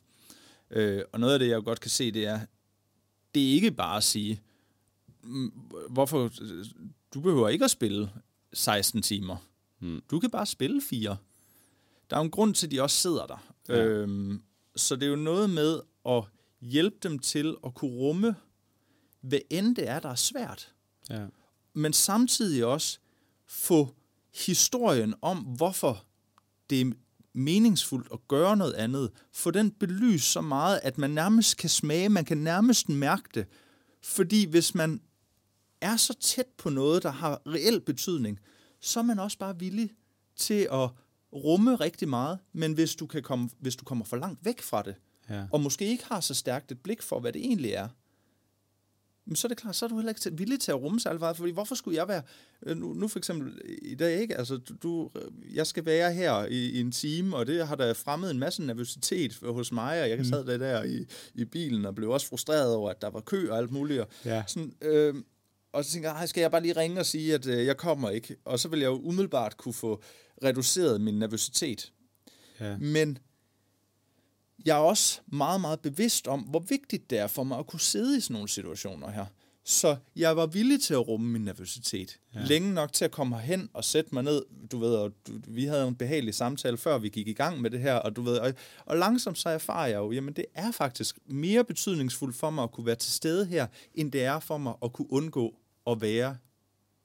Øh, og noget af det, jeg godt kan se, det er, det er ikke bare at sige, hvorfor du behøver ikke at spille 16 timer. Hmm. Du kan bare spille fire. Der er jo en grund til, at de også sidder der. Ja. Øhm, så det er jo noget med at hjælpe dem til at kunne rumme, hvad end det er, der er svært. Ja. Men samtidig også få historien om, hvorfor det er meningsfuldt at gøre noget andet, få den belyst så meget, at man nærmest kan smage, man kan nærmest mærke det. Fordi hvis man er så tæt på noget, der har reel betydning, så er man også bare villig til at rumme rigtig meget, men hvis du, kan komme, hvis du kommer for langt væk fra det, ja. og måske ikke har så stærkt et blik for, hvad det egentlig er, så er det klart, så er du heller ikke villig til at rumme sig meget, fordi hvorfor skulle jeg være, øh, nu, nu for eksempel i dag, ikke? Altså, du, jeg skal være her i, i en time, og det har da fremmet en masse nervøsitet hos mig, og jeg kan mm. sad der, der i, i bilen og blev også frustreret over, at der var kø og alt muligt. Og ja. sådan, øh, og så tænker jeg, skal jeg bare lige ringe og sige, at øh, jeg kommer ikke. Og så vil jeg jo umiddelbart kunne få reduceret min nervøsitet. Ja. Men jeg er også meget, meget bevidst om, hvor vigtigt det er for mig at kunne sidde i sådan nogle situationer her. Så jeg var villig til at rumme min nervøsitet. Ja. Længe nok til at komme herhen og sætte mig ned. Du ved, og du, vi havde en behagelig samtale, før vi gik i gang med det her. Og, du ved, og, og langsomt så erfarer jeg jo, jamen det er faktisk mere betydningsfuldt for mig at kunne være til stede her, end det er for mig at kunne undgå at være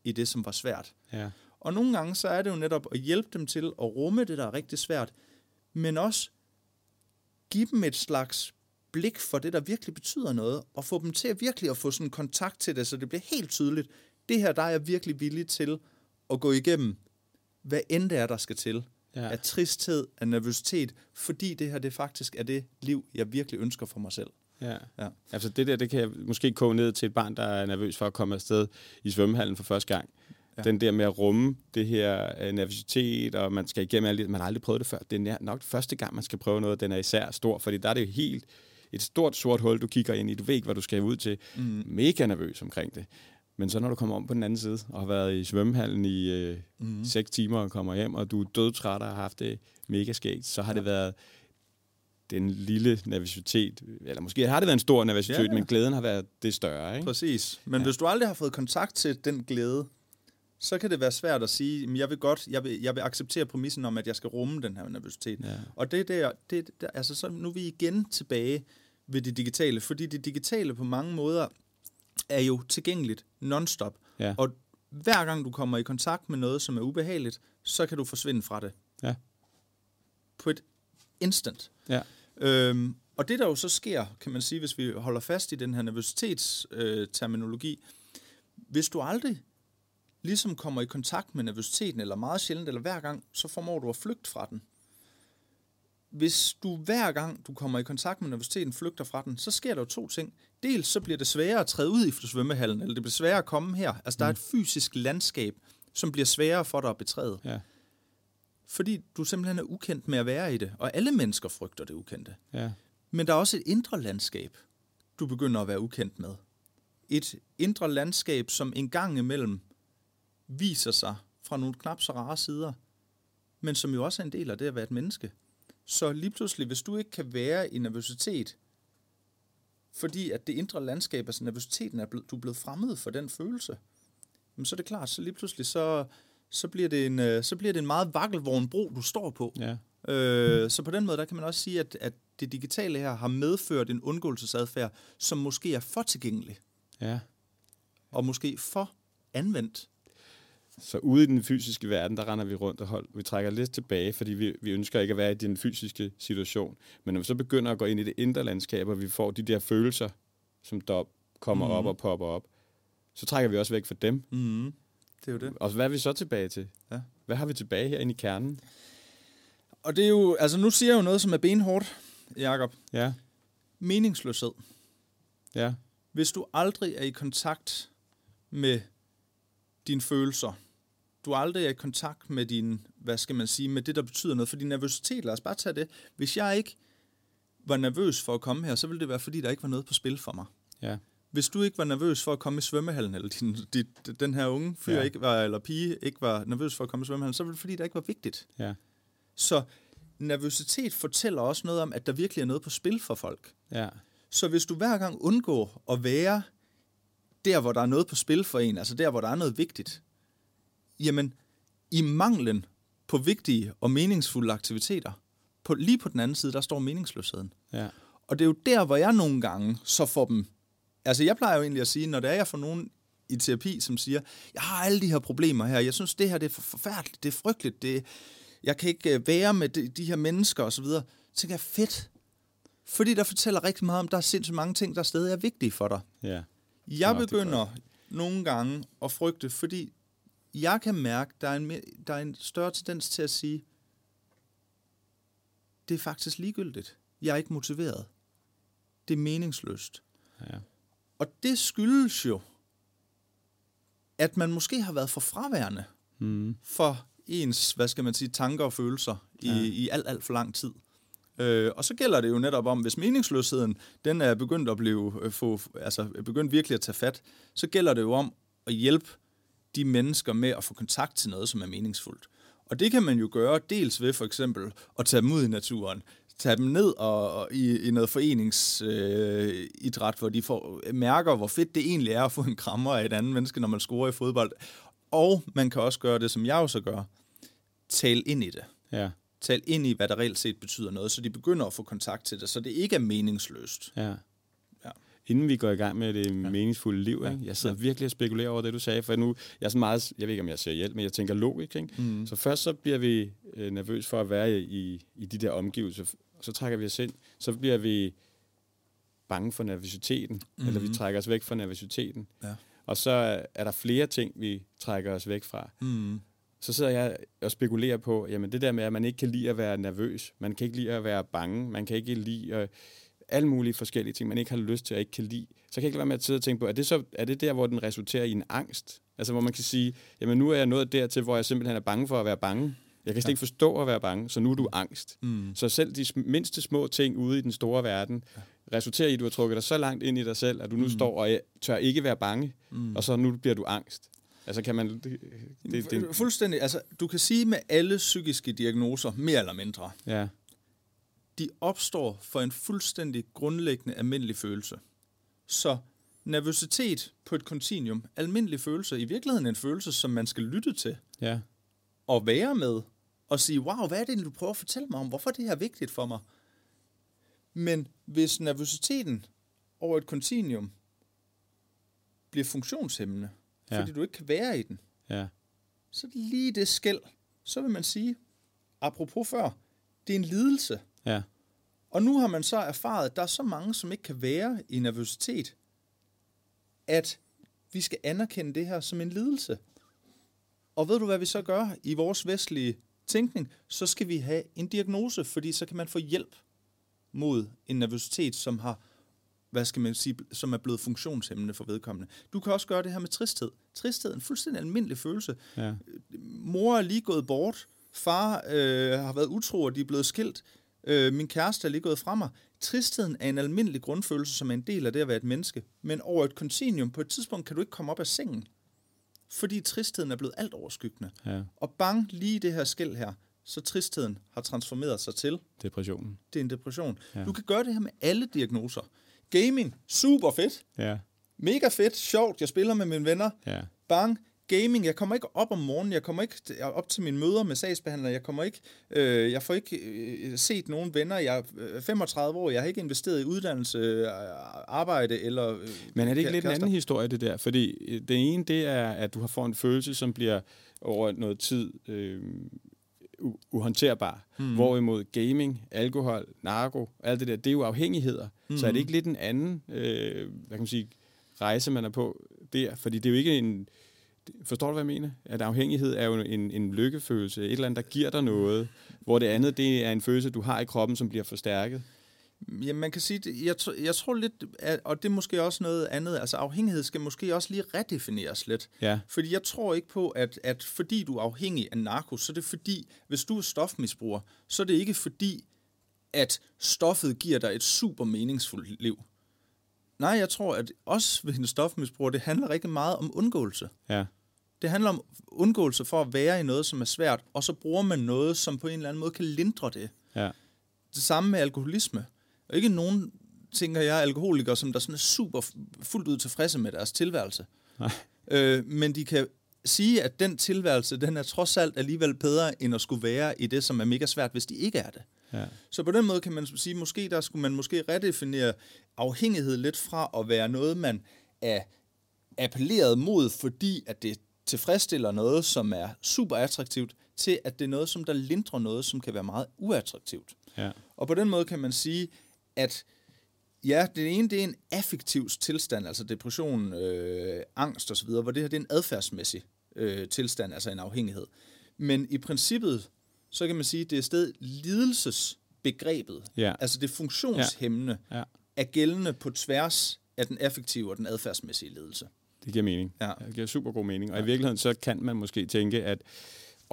i det, som var svært. Ja. Og nogle gange så er det jo netop at hjælpe dem til at rumme det, der er rigtig svært, men også give dem et slags blik for det, der virkelig betyder noget, og få dem til at virkelig at få sådan kontakt til det, så det bliver helt tydeligt. Det her, der er jeg virkelig villig til at gå igennem, hvad end det er, der skal til. Ja. Af tristhed, af nervøsitet, fordi det her, det faktisk er det liv, jeg virkelig ønsker for mig selv. Ja. Ja. Altså det der, det kan jeg måske koge ned til et barn, der er nervøs for at komme afsted i svømmehallen for første gang. Ja. Den der med at rumme det her uh, nervøsitet, og man skal igennem alt det. Man har aldrig prøvet det før. Det er nær- nok første gang, man skal prøve noget. Den er især stor, fordi der er det jo helt et stort sort hul, du kigger ind i. Du ved ikke, hvad du skal ud til. Mm. Mega nervøs omkring det. Men så når du kommer om på den anden side, og har været i svømmehallen i øh, mm. 6 timer og kommer hjem, og du er dødtræt og har haft det mega skægt, så har ja. det været den lille nervøsitet, eller måske har det været en stor nervøsitet, Ja, ja, men glæden har været det større, ikke? Præcis. Men ja. hvis du aldrig har fået kontakt til den glæde, så kan det være svært at sige, at jeg vil godt, jeg vil, jeg vil acceptere præmissen om, at jeg skal rumme den her nervøsitet. Ja. Og det der, det der, altså så nu er vi igen tilbage ved det digitale, fordi det digitale på mange måder er jo tilgængeligt non-stop. Ja. Og hver gang du kommer i kontakt med noget, som er ubehageligt, så kan du forsvinde fra det. Ja. På et instant. Ja. Øhm, og det der jo så sker, kan man sige, hvis vi holder fast i den her nervøsitetsterminologi, øh, hvis du aldrig ligesom kommer i kontakt med nervøsiteten, eller meget sjældent, eller hver gang, så formår du at flygte fra den. Hvis du hver gang, du kommer i kontakt med nervøsiteten, flygter fra den, så sker der jo to ting. Dels så bliver det sværere at træde ud i svømmehallen, eller det bliver sværere at komme her. Altså der er et fysisk landskab, som bliver sværere for dig at betræde. Ja. Fordi du simpelthen er ukendt med at være i det. Og alle mennesker frygter det ukendte. Ja. Men der er også et indre landskab, du begynder at være ukendt med. Et indre landskab, som en gang imellem viser sig fra nogle knap så rare sider, men som jo også er en del af det at være et menneske. Så lige pludselig, hvis du ikke kan være i nervøsitet, fordi at det indre landskab, altså nervøsiteten, er blevet, du er blevet fremmed for den følelse, men så er det klart, så lige pludselig, så, så, bliver, det en, øh, så bliver det en meget vakkelvogn bro, du står på. Ja. Øh, så på den måde, der kan man også sige, at, at det digitale her har medført en undgåelsesadfærd, som måske er for tilgængelig, ja. og måske for anvendt. Så ude i den fysiske verden, der render vi rundt og hold, vi trækker lidt tilbage, fordi vi, vi ønsker ikke at være i den fysiske situation. Men når vi så begynder at gå ind i det indre landskab, og vi får de der følelser, som der kommer mm. op og popper op, så trækker vi også væk fra dem. Mm. Det er jo det. Og hvad er vi så tilbage til? Ja. Hvad har vi tilbage herinde i kernen? Og det er jo, altså nu siger jeg jo noget, som er benhårdt, Jakob. Ja, Meningsløshed. ja, Hvis du aldrig er i kontakt med dine følelser, du aldrig er i kontakt med din, hvad skal man sige, med det, der betyder noget. For din nervøsitet, lad os bare tage det. Hvis jeg ikke var nervøs for at komme her, så ville det være, fordi der ikke var noget på spil for mig. ja, Hvis du ikke var nervøs for at komme i svømmehallen, eller din, dit, den her unge fyr Ja. ikke var, eller pige ikke var nervøs for at komme i svømmehallen, så var det fordi, der ikke var vigtigt. ja, Så nervøsitet fortæller også noget om, at der virkelig er noget på spil for folk. ja, Så hvis du hver gang undgår at være der, hvor der er noget på spil for en, altså der, hvor der er noget vigtigt, jamen, i manglen på vigtige og meningsfulde aktiviteter, på, lige på den anden side, der står meningsløsheden. ja, Og det er jo der, hvor jeg nogle gange så får dem... Altså, jeg plejer jo egentlig at sige, når det er, jeg får nogen i terapi, som siger, jeg har alle de her problemer her, jeg synes, det her det er for- forfærdeligt, det er frygteligt, det, jeg kan ikke øh, være med de, de her mennesker osv., så tænker jeg, fedt. Fordi der fortæller rigtig meget om, der er sindssygt mange ting, der stadig er vigtige for dig. ja, Jeg er begynder nogle gange at frygte, fordi jeg kan mærke, der er en, der er en større tendens til at sige, det er faktisk ligegyldigt. Jeg er ikke motiveret. Det er meningsløst. ja, Og det skyldes jo, at man måske har været for fraværende mm. for ens, hvad skal man sige, tanker og følelser i, Ja. i alt, alt for lang tid. Øh, og så gælder det jo netop om, hvis meningsløsheden, den er begyndt at blive, øh, få, altså begyndt virkelig at tage fat, så gælder det jo om at hjælpe de mennesker med at få kontakt til noget, som er meningsfuldt. Og det kan man jo gøre dels ved for eksempel at tage dem ud i naturen, tage dem ned og, og i, i noget foreningsidræt, øh, hvor de får, mærker, hvor fedt det egentlig er at få en krammer af et andet menneske, når man scorer i fodbold. Og man kan også gøre det, som jeg også gør, tale ind i det. ja, Tal ind i, hvad der reelt set betyder noget, så de begynder at få kontakt til det, så det ikke er meningsløst. ja. Ja. Inden vi går i gang med det meningsfulde liv, Ja. ikke? jeg sidder virkelig og spekulerer over det, du sagde, for nu, jeg er sådan meget, jeg ved ikke, om jeg siger hjælp, men jeg tænker logik, ikke? Mm. Så først så bliver vi øh, nervøs for at være i, i de der omgivelser, så trækker vi os ind, så bliver vi bange for nervøsiteten, mm-hmm. eller vi trækker os væk fra nervøsiteten. Ja. Og så er der flere ting, vi trækker os væk fra. Mm. Så sidder jeg og spekulerer på, jamen det der med, at man ikke kan lide at være nervøs, man kan ikke lide at være bange, man kan ikke lide at, alle mulige forskellige ting, man ikke har lyst til og ikke kan lide. Så kan jeg ikke lade være med at sidde og tænke på, er det, så, er det der, hvor den resulterer i en angst? Altså hvor man kan sige, jamen nu er jeg nået dertil, hvor jeg simpelthen er bange for at være bange. Jeg kan slet ikke forstå at være bange, så nu er du angst. Mm. Så selv de mindste små ting ude i den store verden, resulterer i, at du har trukket dig så langt ind i dig selv, at du nu mm. står og tør ikke være bange, mm. og så nu bliver du angst. Altså kan man... Det, det, det, Fu- Fuldstændig. Altså, du kan sige med alle psykiske diagnoser, mere eller mindre, ja, de opstår for en fuldstændig grundlæggende almindelig følelse. Så nervøsitet på et kontinuum, almindelig følelse, i virkeligheden en følelse, som man skal lytte til ja, og være med, og sige, wow, hvad er det, du prøver at fortælle mig om? Hvorfor er det her vigtigt for mig? Men hvis nervøsiteten over et kontinuum bliver funktionshemmende, Ja. fordi du ikke kan være i den, ja, så lige det skæld. Så vil man sige, apropos før, det er en lidelse. Ja, Og nu har man så erfaret, at der er så mange, som ikke kan være i nervøsitet, at vi skal anerkende det her som en lidelse. Og ved du, hvad vi så gør i vores vestlige tænkning? Så skal vi have en diagnose, fordi så kan man få hjælp mod en nervøsitet, som har hvad skal man sige, som er blevet funktionshemmende for vedkommende. Du kan også gøre det her med tristhed. Tristhed er en fuldstændig almindelig følelse. ja, Mor er lige gået bort. Far øh, har været utro, og de er blevet skilt. Øh, min kæreste er lige gået fra mig. Tristheden er en almindelig grundfølelse, som er en del af det at være et menneske. Men over et kontinuum, på et tidspunkt kan du ikke komme op af sengen. Fordi tristheden er blevet alt overskyggende. ja, Og bang, lige det her skæld her, så tristheden har transformeret sig til, depressionen. det er en depression. Ja. Du kan gøre det her med alle diagnoser. Gaming, super fedt. Ja, Mega fedt, sjovt, jeg spiller med mine venner. ja, Bang, gaming, jeg kommer ikke op om morgenen, jeg kommer ikke op til mine møder med sagsbehandlere, jeg kommer ikke, øh, jeg får ikke øh, set nogen venner, jeg er øh, 35 år, jeg har ikke investeret i uddannelse, øh, arbejde eller... Øh, Men er det ikke lidt en anden historie, det der? Fordi øh, den ene, det er, at du har fået en følelse, som bliver over noget tid øh, uhåndterbar. Mm. Hvorimod gaming, alkohol, narko, alt det der, det er jo afhængigheder. Mm. Så er det ikke lidt en anden øh, hvad kan man sige, rejse, man er på der? Fordi det er jo ikke en... Forstår du, hvad jeg mener? At afhængighed er jo en, en lykkefølelse, et eller andet, der giver dig noget, hvor det andet, det er en følelse, du har i kroppen, som bliver forstærket. Jamen, man kan sige, jeg, jeg tror lidt, at, og det er måske også noget andet, altså afhængighed skal måske også lige redefineres lidt. Ja, Fordi jeg tror ikke på, at, at fordi du er afhængig af narko, så er det fordi, hvis du er stofmisbruger, så er det ikke fordi, at stoffet giver dig et super meningsfuldt liv. Nej, jeg tror, at også ved en stofmisbruger, det handler rigtig meget om undgåelse. ja, Det handler om undgåelse for at være i noget, som er svært, og så bruger man noget, som på en eller anden måde kan lindre det. ja, Det samme med alkoholisme. Og ikke nogen, tænker jeg, alkoholikere, som der sådan er super fuldt ud tilfredse med deres tilværelse. Nej. Øh, men de kan sige, at den tilværelse, den er trods alt alligevel bedre, end at skulle være i det, som er mega svært, hvis de ikke er det. Ja, Så på den måde kan man sige, måske der skulle man måske redefinere afhængighed lidt fra at være noget, man er appelleret mod, fordi at det tilfredsstiller noget, som er super attraktivt, til at det er noget, som der lindrer noget, som kan være meget uattraktivt. ja, Og på den måde kan man sige, at ja, det ene det er en affektiv tilstand, altså depression, øh, angst osv., hvor det her det er en adfærdsmæssig øh, tilstand, altså en afhængighed. Men i princippet, så kan man sige, at det er sted lidelsesbegrebet, Ja. altså det funktionshemmende, ja. er gældende på tværs af den affektive og den adfærdsmæssige ledelse. Det giver mening. Ja. Det giver super god mening. Og i virkeligheden, så kan man måske tænke, at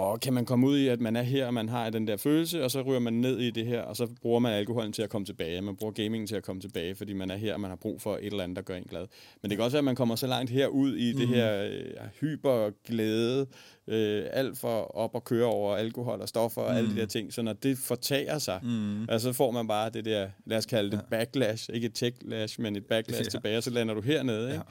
åh, kan man komme ud i, at man er her, og man har den der følelse, og så ryger man ned i det her, og så bruger man alkoholen til at komme tilbage. Man bruger gamingen til at komme tilbage, fordi man er her, og man har brug for et eller andet, der gør en glad. Men det kan også være, at man kommer så langt herud i mm. det her øh, hyperglæde, øh, alt for op og køre over alkohol og stoffer og alle de der ting. Så når det fortager sig, mm. altså, så får man bare det der, lad os kalde det ja. backlash, ikke et techlash, men et backlash ja. tilbage, og så lander du hernede, ikke? Ja.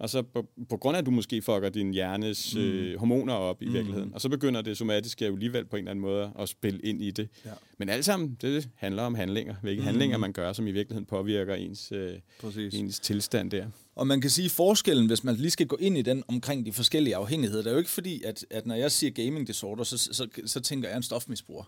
Og så på, på grund af, at du måske fucker din hjernes mm. øh, hormoner op i mm. virkeligheden. Og så begynder det somatiske jo alligevel på en eller anden måde at spille ind i det. Ja. Men alt sammen, det handler om handlinger. Hvilke mm. handlinger man gør, som i virkeligheden påvirker ens, øh, Præcis. ens tilstand der. Og man kan sige forskellen, hvis man lige skal gå ind i den omkring de forskellige afhængigheder, det er jo ikke fordi, at, at når jeg siger gaming disorder, så, så, så tænker jeg en stofmisbruger.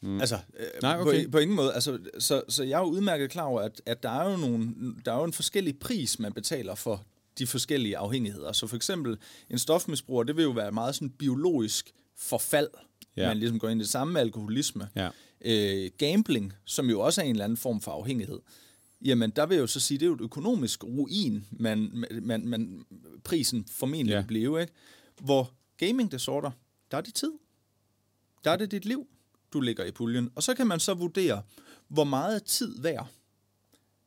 Mm. Altså, øh, Nej, okay. på, på ingen måde. Altså, så, så jeg er jo udmærket klar over, at, at der, er jo nogle, der er jo en forskellig pris, man betaler for de forskellige afhængigheder. Så for eksempel en stofmisbruger, det vil jo være meget sådan biologisk forfald, ja. man ligesom går ind i det samme med alkoholisme. Ja. Øh, gambling, som jo også er en eller anden form for afhængighed, jamen der vil jeg jo så sige, det er jo et økonomisk ruin, man, man, man prisen formentlig Ja. blive, ikke? Hvor gaming disorder, der er det tid. Der er det dit liv, du ligger i puljen. Og så kan man så vurdere, hvor meget tid værd.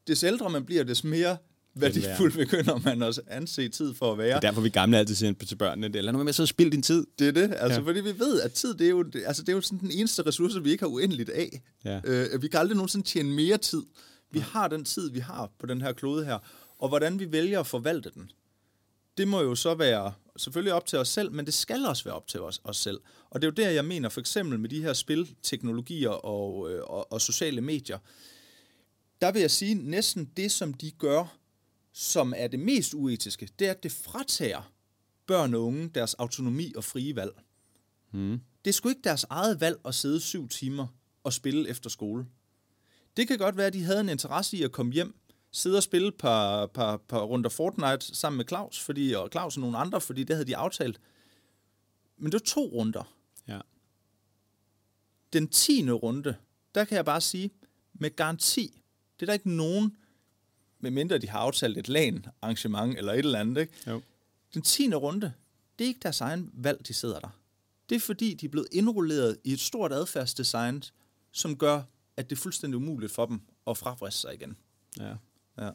Des ældre man bliver, des mere værdifuld begynder man også at anse tid for at være. Det er derfor, vi gamle altid siger til børnene, det, lad nu være med at sidde og spille din tid. Det er det, altså, Ja. ja. fordi vi ved, at tid, det er jo, altså, det er jo sådan den eneste ressource, vi ikke har uendeligt af. Ja. Øh, vi kan aldrig nogensinde tjene mere tid. Vi har den tid, vi har på den her klode her, og hvordan vi vælger at forvalte den, det må jo så være selvfølgelig op til os selv, men det skal også være op til os, os selv. Og det er jo der, jeg mener, for eksempel med de her spilteknologier og, øh, og, og sociale medier, der vil jeg sige, næsten det, som de gør, som er det mest uetiske, det er, at det fratager børn og unge deres autonomi og frie valg. Mm. Det er sgu ikke deres eget valg at sidde syv timer og spille efter skole. Det kan godt være, at de havde en interesse i at komme hjem, sidde og spille et par, par, par runder Fortnite sammen med Claus, fordi, og Claus og nogle andre, fordi det havde de aftalt. Men det var to runder. Ja. Den tiende runde, der kan jeg bare sige, med garanti, det er der ikke nogen, medmindre de har aftalt et LAN arrangement eller et eller andet, ikke? Jo. Den tiende runde, det er ikke deres egen valg, de sidder der. Det er fordi, de er blevet indrulleret i et stort adfærdsdesign, som gør, at det er fuldstændig umuligt for dem at fravriste sig igen. Ja. Ja.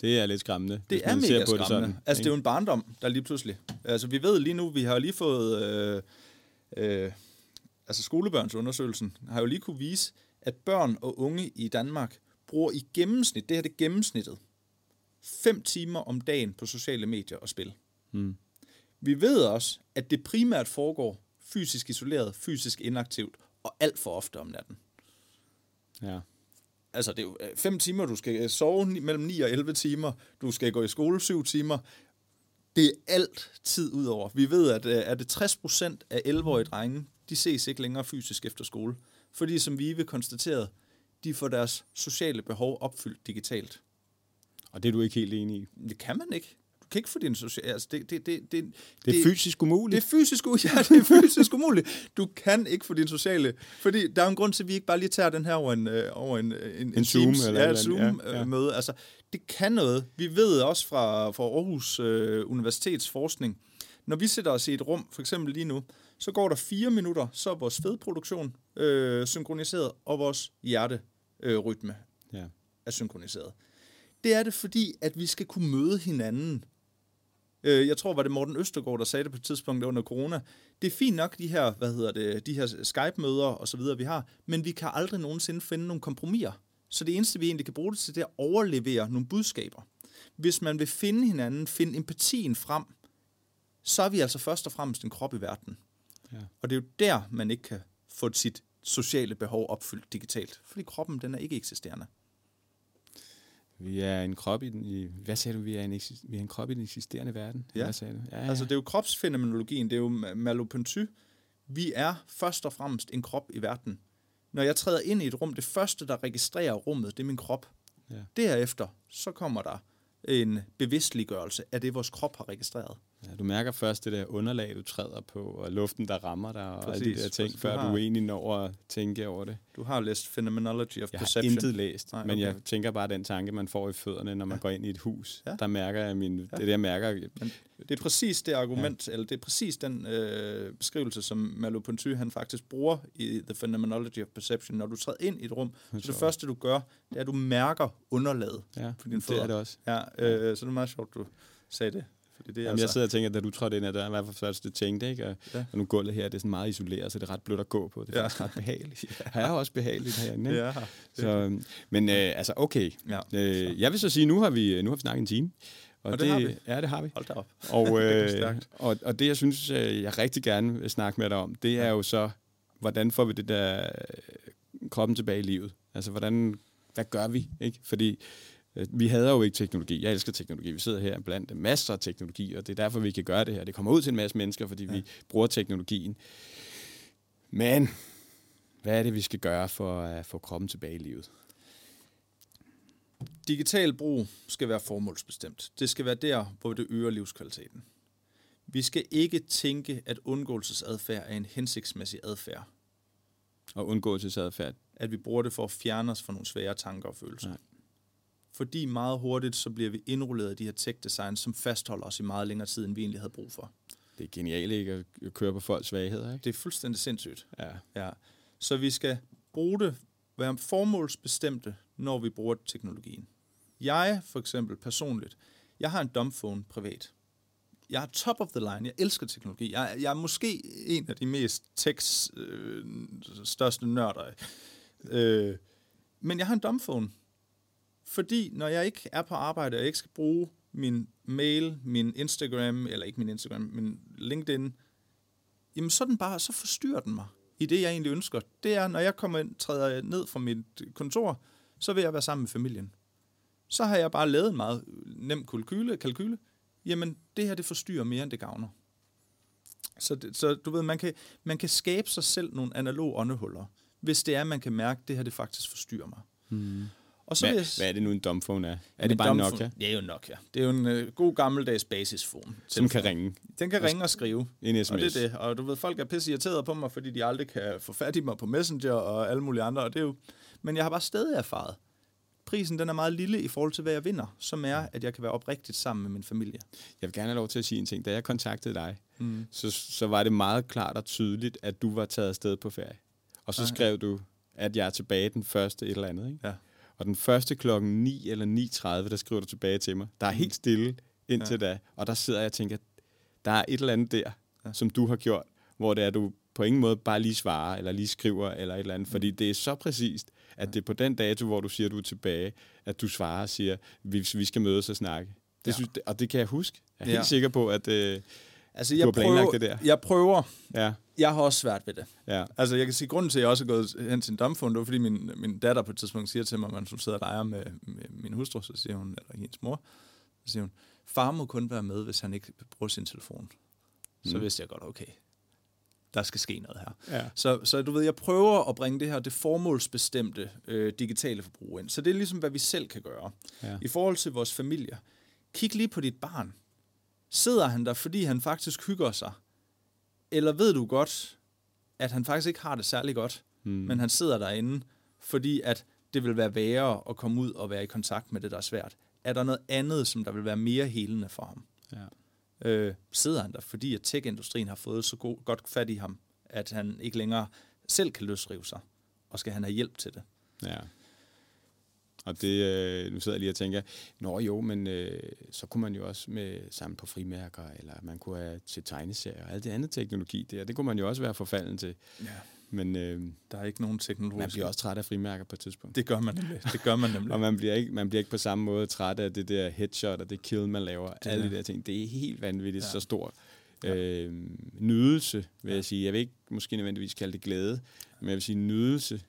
Det er lidt skræmmende. Det er mega ser på skræmmende. sådan, Det altså, det er jo en barndom, der lige pludselig... Altså, vi ved lige nu, vi har lige fået... Øh, øh, altså, skolebørnsundersøgelsen har jo lige kunne vise, at børn og unge i Danmark bruger i gennemsnit, det her det er gennemsnittet, 5 timer om dagen på sociale medier og spil. Mm. Vi ved også, at det primært foregår fysisk isoleret, fysisk inaktivt, og alt for ofte om natten. Ja. Altså, det er jo 5 timer, du skal sove ni- mellem 9 og 11 timer, du skal gå i skole 7 timer. Det er alt tid ud over. Vi ved, at øh, er det 60 procent af 11-årige drenge, de ses ikke længere fysisk efter skole. Fordi, som vi vil konstateret, de får deres sociale behov opfyldt digitalt. Og det er du ikke helt enig i. Det kan man ikke. Du kan ikke få din sociale... Altså, det, det, det, det, Det er fysisk umuligt. Det er fysisk, ja, det er fysisk umuligt. Du kan ikke få din sociale... Fordi der er en grund til, at vi ikke bare lige tager den her over en, øh, over en, øh, en, En Zoom Teams, eller ja, eller andet. Ja, ja. Zoom-møde. Altså, det kan noget. Vi ved også fra, fra Aarhus øh, Universitets forskning, når vi sætter os i et rum, for eksempel lige nu, så går der fire minutter, så er vores fedproduktion øh, synkroniseret, og vores hjerterytme øh, Ja. er synkroniseret. Det er det, fordi at vi skal kunne møde hinanden. Øh, Jeg tror, var det Morten Østergaard, der sagde det på et tidspunkt under corona. Det er fint nok, de her, hvad hedder det, de her Skype-møder og så videre, vi har, men vi kan aldrig nogensinde finde nogle kompromiser. Så det eneste, vi egentlig kan bruge det til, det er at overlevere nogle budskaber. Hvis man vil finde hinanden, finde empatien frem, så er vi altså først og fremmest en krop i verden. Ja. Og det er jo der, man ikke kan få sit sociale behov opfyldt digitalt. Fordi kroppen, den er ikke eksisterende. Vi er en krop i den... I, hvad sagde du? Vi er en, vi er en krop i den eksisterende verden? Ja. Hvad sagde du? Ja, ja. Altså, det er jo kropsfænomenologien, det er jo Merleau-Ponty. Vi er først og fremmest en krop i verden. Når jeg træder ind i et rum, det første, der registrerer rummet, det er min krop. Ja. Derefter, så kommer der en bevidstliggørelse af det, vores krop har registreret. Ja, du mærker først det der underlag, du træder på, og luften, der rammer dig, og alle de Præcis. der ting, Præcis. Du før har- du egentlig når at tænke over det. Du har læst Phenomenology of Jeg har Perception. intet læst, Nej, Nej, men okay. jeg tænker bare den tanke, man får i fødderne, når man går ind i et hus. Ja. Der mærker jeg min, det der jeg mærker, Men det er præcis det argument, ja. eller det er præcis den øh, beskrivelse, som Merleau-Ponty han faktisk bruger i The Phenomenology of Perception. Når du træder ind i et rum, så det første, du gør, det er, at du mærker underlaget ja, på dine det fødder. er det også. Ja, øh, så det er meget sjovt, du sagde det. Fordi det er Jamen, altså, jeg sidder og tænker, da du trådte ind, at der er i hvert fald det tænkte, ikke? Og, Ja. og nu gulvet her, det er sådan meget isoleret, så det er ret blødt at gå på. Det er Ja. faktisk ret behageligt. ja. Her er også behageligt herinde, ikke? ja, Så, øhm, men øh, altså, okay. ja. Øh, jeg vil så sige, nu har vi, nu har vi snakket en time. Og det har vi. Ja, det har vi. hold da op. Og, Det øh, og, og det, jeg synes, øh, jeg rigtig gerne vil snakke med dig om, det er jo så, hvordan får vi det der øh, kroppen tilbage i livet? Altså, hvordan, hvad gør vi? Ikke? Fordi øh, vi hader jo ikke teknologi. Jeg elsker teknologi. Vi sidder her blandt masser af teknologi, og det er derfor, vi kan gøre det her. Det kommer ud til en masse mennesker, fordi ja. vi bruger teknologien. Men Hvad er det, vi skal gøre for at få kroppen tilbage i livet? Digital brug skal være formålsbestemt. Det skal være der, hvor det øger livskvaliteten. Vi skal ikke tænke, at undgåelsesadfærd er en hensigtsmæssig adfærd. Og undgåelsesadfærd. At vi bruger det for at fjerne os fra nogle svære tanker og følelser. Nej. Fordi meget hurtigt, så bliver vi indrulleret af de her tech design, som fastholder os i meget længere tid, end vi egentlig havde brug for. Det er genialt ikke at køre på folks svagheder, ikke? Det er fuldstændig sindssygt. Ja. ja. Så vi skal bruge det, være formålsbestemte, når vi bruger teknologien. Jeg, for eksempel personligt, jeg har en dumbphone privat. Jeg er top of the line. Jeg elsker teknologi. Jeg, jeg er måske en af de mest tech øh, største nørder. Øh, men jeg har en dumbphone. Fordi når jeg ikke er på arbejde, og jeg ikke skal bruge min mail, min Instagram, eller ikke min Instagram, min LinkedIn, jamen så, den bare, så forstyrrer den mig i det, jeg egentlig ønsker. Det er, når jeg kommer ind, træder ned fra mit kontor, så vil jeg være sammen med familien. Så har jeg bare lavet en meget nem kalkyle, kalkyle. Jamen, det her, det forstyrrer mere, end det gavner. Så, det, så du ved, man kan, man kan skabe sig selv nogle analog åndehuller, hvis det er, man kan mærke, at det her, det faktisk forstyrrer mig. Mm. Og så hvad, jeg, hvad er det nu, en dumbphone er? Er det bare en Nokia? Det er jo Nokia. Det er jo en uh, god gammeldags basisfon. Som kan ringe? Den kan ringe og skrive. En sms. Og det er det. Og du ved, folk er pisse irriteret på mig, fordi de aldrig kan få fat i mig på Messenger og alle mulige andre. Og det er jo, men jeg har bare stadig erfaret. Prisen den er meget lille i forhold til, hvad jeg vinder, som er, at jeg kan være oprigtigt sammen med min familie. Jeg vil gerne have lov til at sige en ting. Da jeg kontaktede dig, mm. så, så var det meget klart og tydeligt, at du var taget afsted på ferie. Og så okay. skrev du, at jeg er tilbage den første et eller andet. Ikke? Ja. Og den første klokken 9 eller 9.30, der skriver du tilbage til mig. Der er helt stille indtil ja. da. Og der sidder jeg og tænker, der er et eller andet der, ja. som du har gjort, hvor det er, du på ingen måde bare lige svarer, eller lige skriver, eller et eller andet. Mm. Fordi det er så præcist, at det er på den dato, hvor du siger, du er tilbage, at du svarer og siger, vi, vi skal mødes og snakke. Det ja. synes, og det kan jeg huske. Jeg er ja. helt sikker på, at øh, altså, jeg du har planlagt prøver, det der. Jeg prøver. Ja. Jeg har også svært ved det. Ja. Altså, jeg kan sige, grunden til, at jeg også er gået hen til en domfund, det var, fordi min, min datter på et tidspunkt siger til mig, at hun sidder og leger med, med min hustru, så siger hun, eller hendes mor, så siger hun, far må kun være med, hvis han ikke bruger sin telefon. Så mm. vidste jeg godt, okay, der skal ske noget her. Ja. Så, så du ved, jeg prøver at bringe det her, det formålsbestemte øh, digitale forbrug ind. Så det er ligesom, hvad vi selv kan gøre. Ja. I forhold til vores familie. Kig lige på dit barn. Sidder han der, fordi han faktisk hygger sig? Eller ved du godt, at han faktisk ikke har det særlig godt, hmm. men han sidder derinde, fordi at det vil være værre at komme ud og være i kontakt med det, der er svært. Er der noget andet, som der vil være mere helende for ham? Ja øh, sidder han der, fordi at tech-industrien har fået så god, godt fat i ham, at han ikke længere selv kan løsrive sig, og skal han have hjælp til det. Ja. Og det, øh, nu sidder jeg lige og tænker, nå jo, men øh, så kunne man jo også med sammen på frimærker, eller man kunne have til tegneserier og alt det andet teknologi der, det kunne man jo også være forfalden til. Ja. Men øh, der er ikke nogen teknologi. Man bliver også træt af frimærker på et tidspunkt. Det gør man nemlig. Det gør man nemlig. og man bliver, ikke, man bliver ikke på samme måde træt af det der headshot og det kill, man laver. Det alle de der ting. Det er helt vanvittigt ja. så stor øh, nydelse, vil ja. jeg sige. Jeg vil ikke måske nødvendigvis kalde det glæde, men jeg vil sige nydelse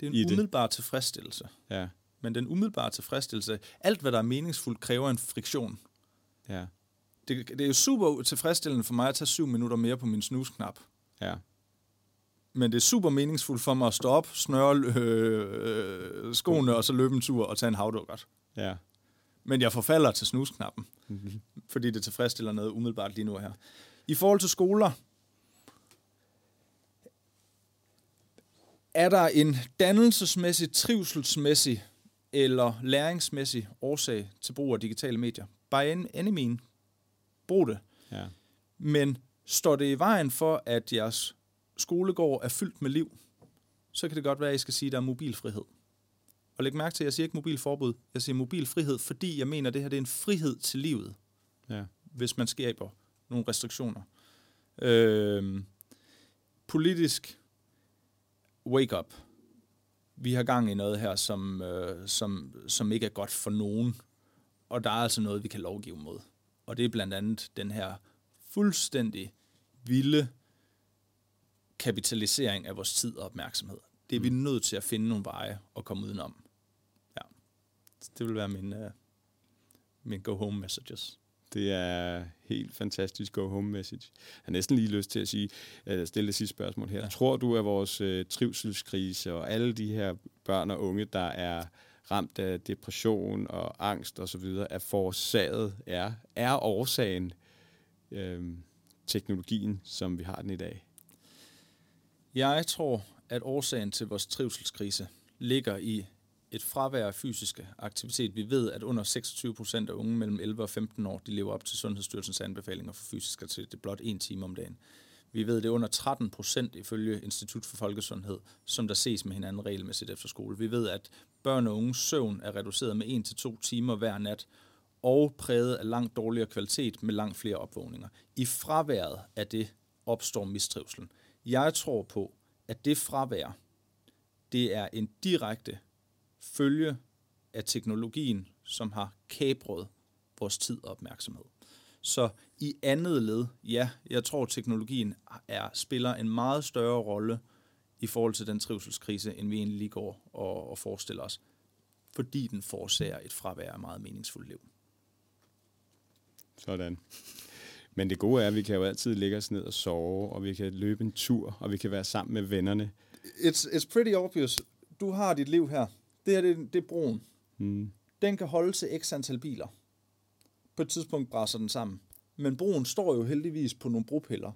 Det er en umiddelbar tilfredsstillelse. Ja. Men den umiddelbare tilfredsstillelse, alt hvad der er meningsfuldt, kræver en friktion. Ja. Det, det er jo super tilfredsstillende for mig at tage syv minutter mere på min snusknap. Ja men det er super meningsfuldt for mig at stå op, snøre øh, skoene, og så løbe en tur og tage en havdukkert. Ja. Men jeg forfalder til snusknappen, mm-hmm. fordi det tilfredsstiller noget umiddelbart lige nu her. I forhold til skoler, er der en dannelsesmæssig, trivselsmæssig eller læringsmæssig årsag til brug af digitale medier? By any mean, brug det. Ja. Men står det i vejen for, at jeres skolegård er fyldt med liv, så kan det godt være, at I skal sige, at der er mobilfrihed. Og læg mærke til, at jeg siger ikke mobilforbud, jeg siger mobilfrihed, fordi jeg mener, at det her det er en frihed til livet, ja. hvis man skaber nogle restriktioner. Øh, politisk, wake up. Vi har gang i noget her, som, øh, som, som ikke er godt for nogen, og der er altså noget, vi kan lovgive mod. Og det er blandt andet den her fuldstændig vilde kapitalisering af vores tid og opmærksomhed. Det er mm. vi nødt til at finde nogle veje og komme udenom. Ja. Så det vil være min, uh, min go-home messages. Det er helt fantastisk go home message. Jeg har næsten lige lyst til at sige, at stille det sidste spørgsmål her. Ja. Tror du, at vores øh, trivselskrise og alle de her børn og unge, der er ramt af depression og angst osv., er forårsaget, er, er årsagen øh, teknologien, som vi har den i dag? Jeg tror, at årsagen til vores trivselskrise ligger i et fravær af fysiske aktivitet. Vi ved, at under 26 procent af unge mellem 11 og 15 år, de lever op til Sundhedsstyrelsens anbefalinger for fysisk aktivitet. Det er blot en time om dagen. Vi ved, det er under 13 procent ifølge Institut for Folkesundhed, som der ses med hinanden regelmæssigt efter skole. Vi ved, at børn og unges søvn er reduceret med 1-2 timer hver nat, og præget af langt dårligere kvalitet med langt flere opvågninger. I fraværet af det opstår mistrivselen. Jeg tror på, at det fravær, det er en direkte følge af teknologien, som har kabret vores tid og opmærksomhed. Så i andet led, ja, jeg tror, at teknologien er, spiller en meget større rolle i forhold til den trivselskrise, end vi egentlig lige går og, og forestiller os, fordi den forårsager et fravær af meget meningsfuldt liv. Sådan. Men det gode er, at vi kan jo altid ligge os ned og sove, og vi kan løbe en tur, og vi kan være sammen med vennerne. It's, it's pretty obvious. Du har dit liv her. Det her, det, det er broen. Mm. Den kan holde til x antal biler. På et tidspunkt brænder den sammen. Men broen står jo heldigvis på nogle bropiller.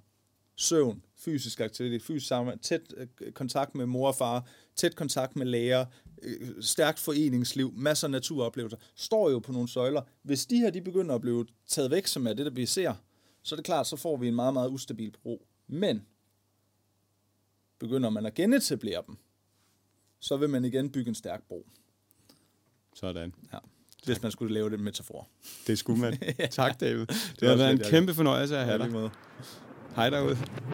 Søvn, fysisk aktivitet, fysisk sammen, tæt øh, kontakt med mor og far, tæt kontakt med læger, øh, stærkt foreningsliv, masser af naturoplevelser, står jo på nogle søjler. Hvis de her de begynder at blive taget væk, som er det, der vi ser, så er det klart, så får vi en meget, meget ustabil bro. Men begynder man at genetablere dem, så vil man igen bygge en stærk bro. Sådan. Ja. Hvis man skulle lave det metafor. Det skulle man. Tak, David. Det, det har været en kæmpe fornøjelse at have dig. Hej derude.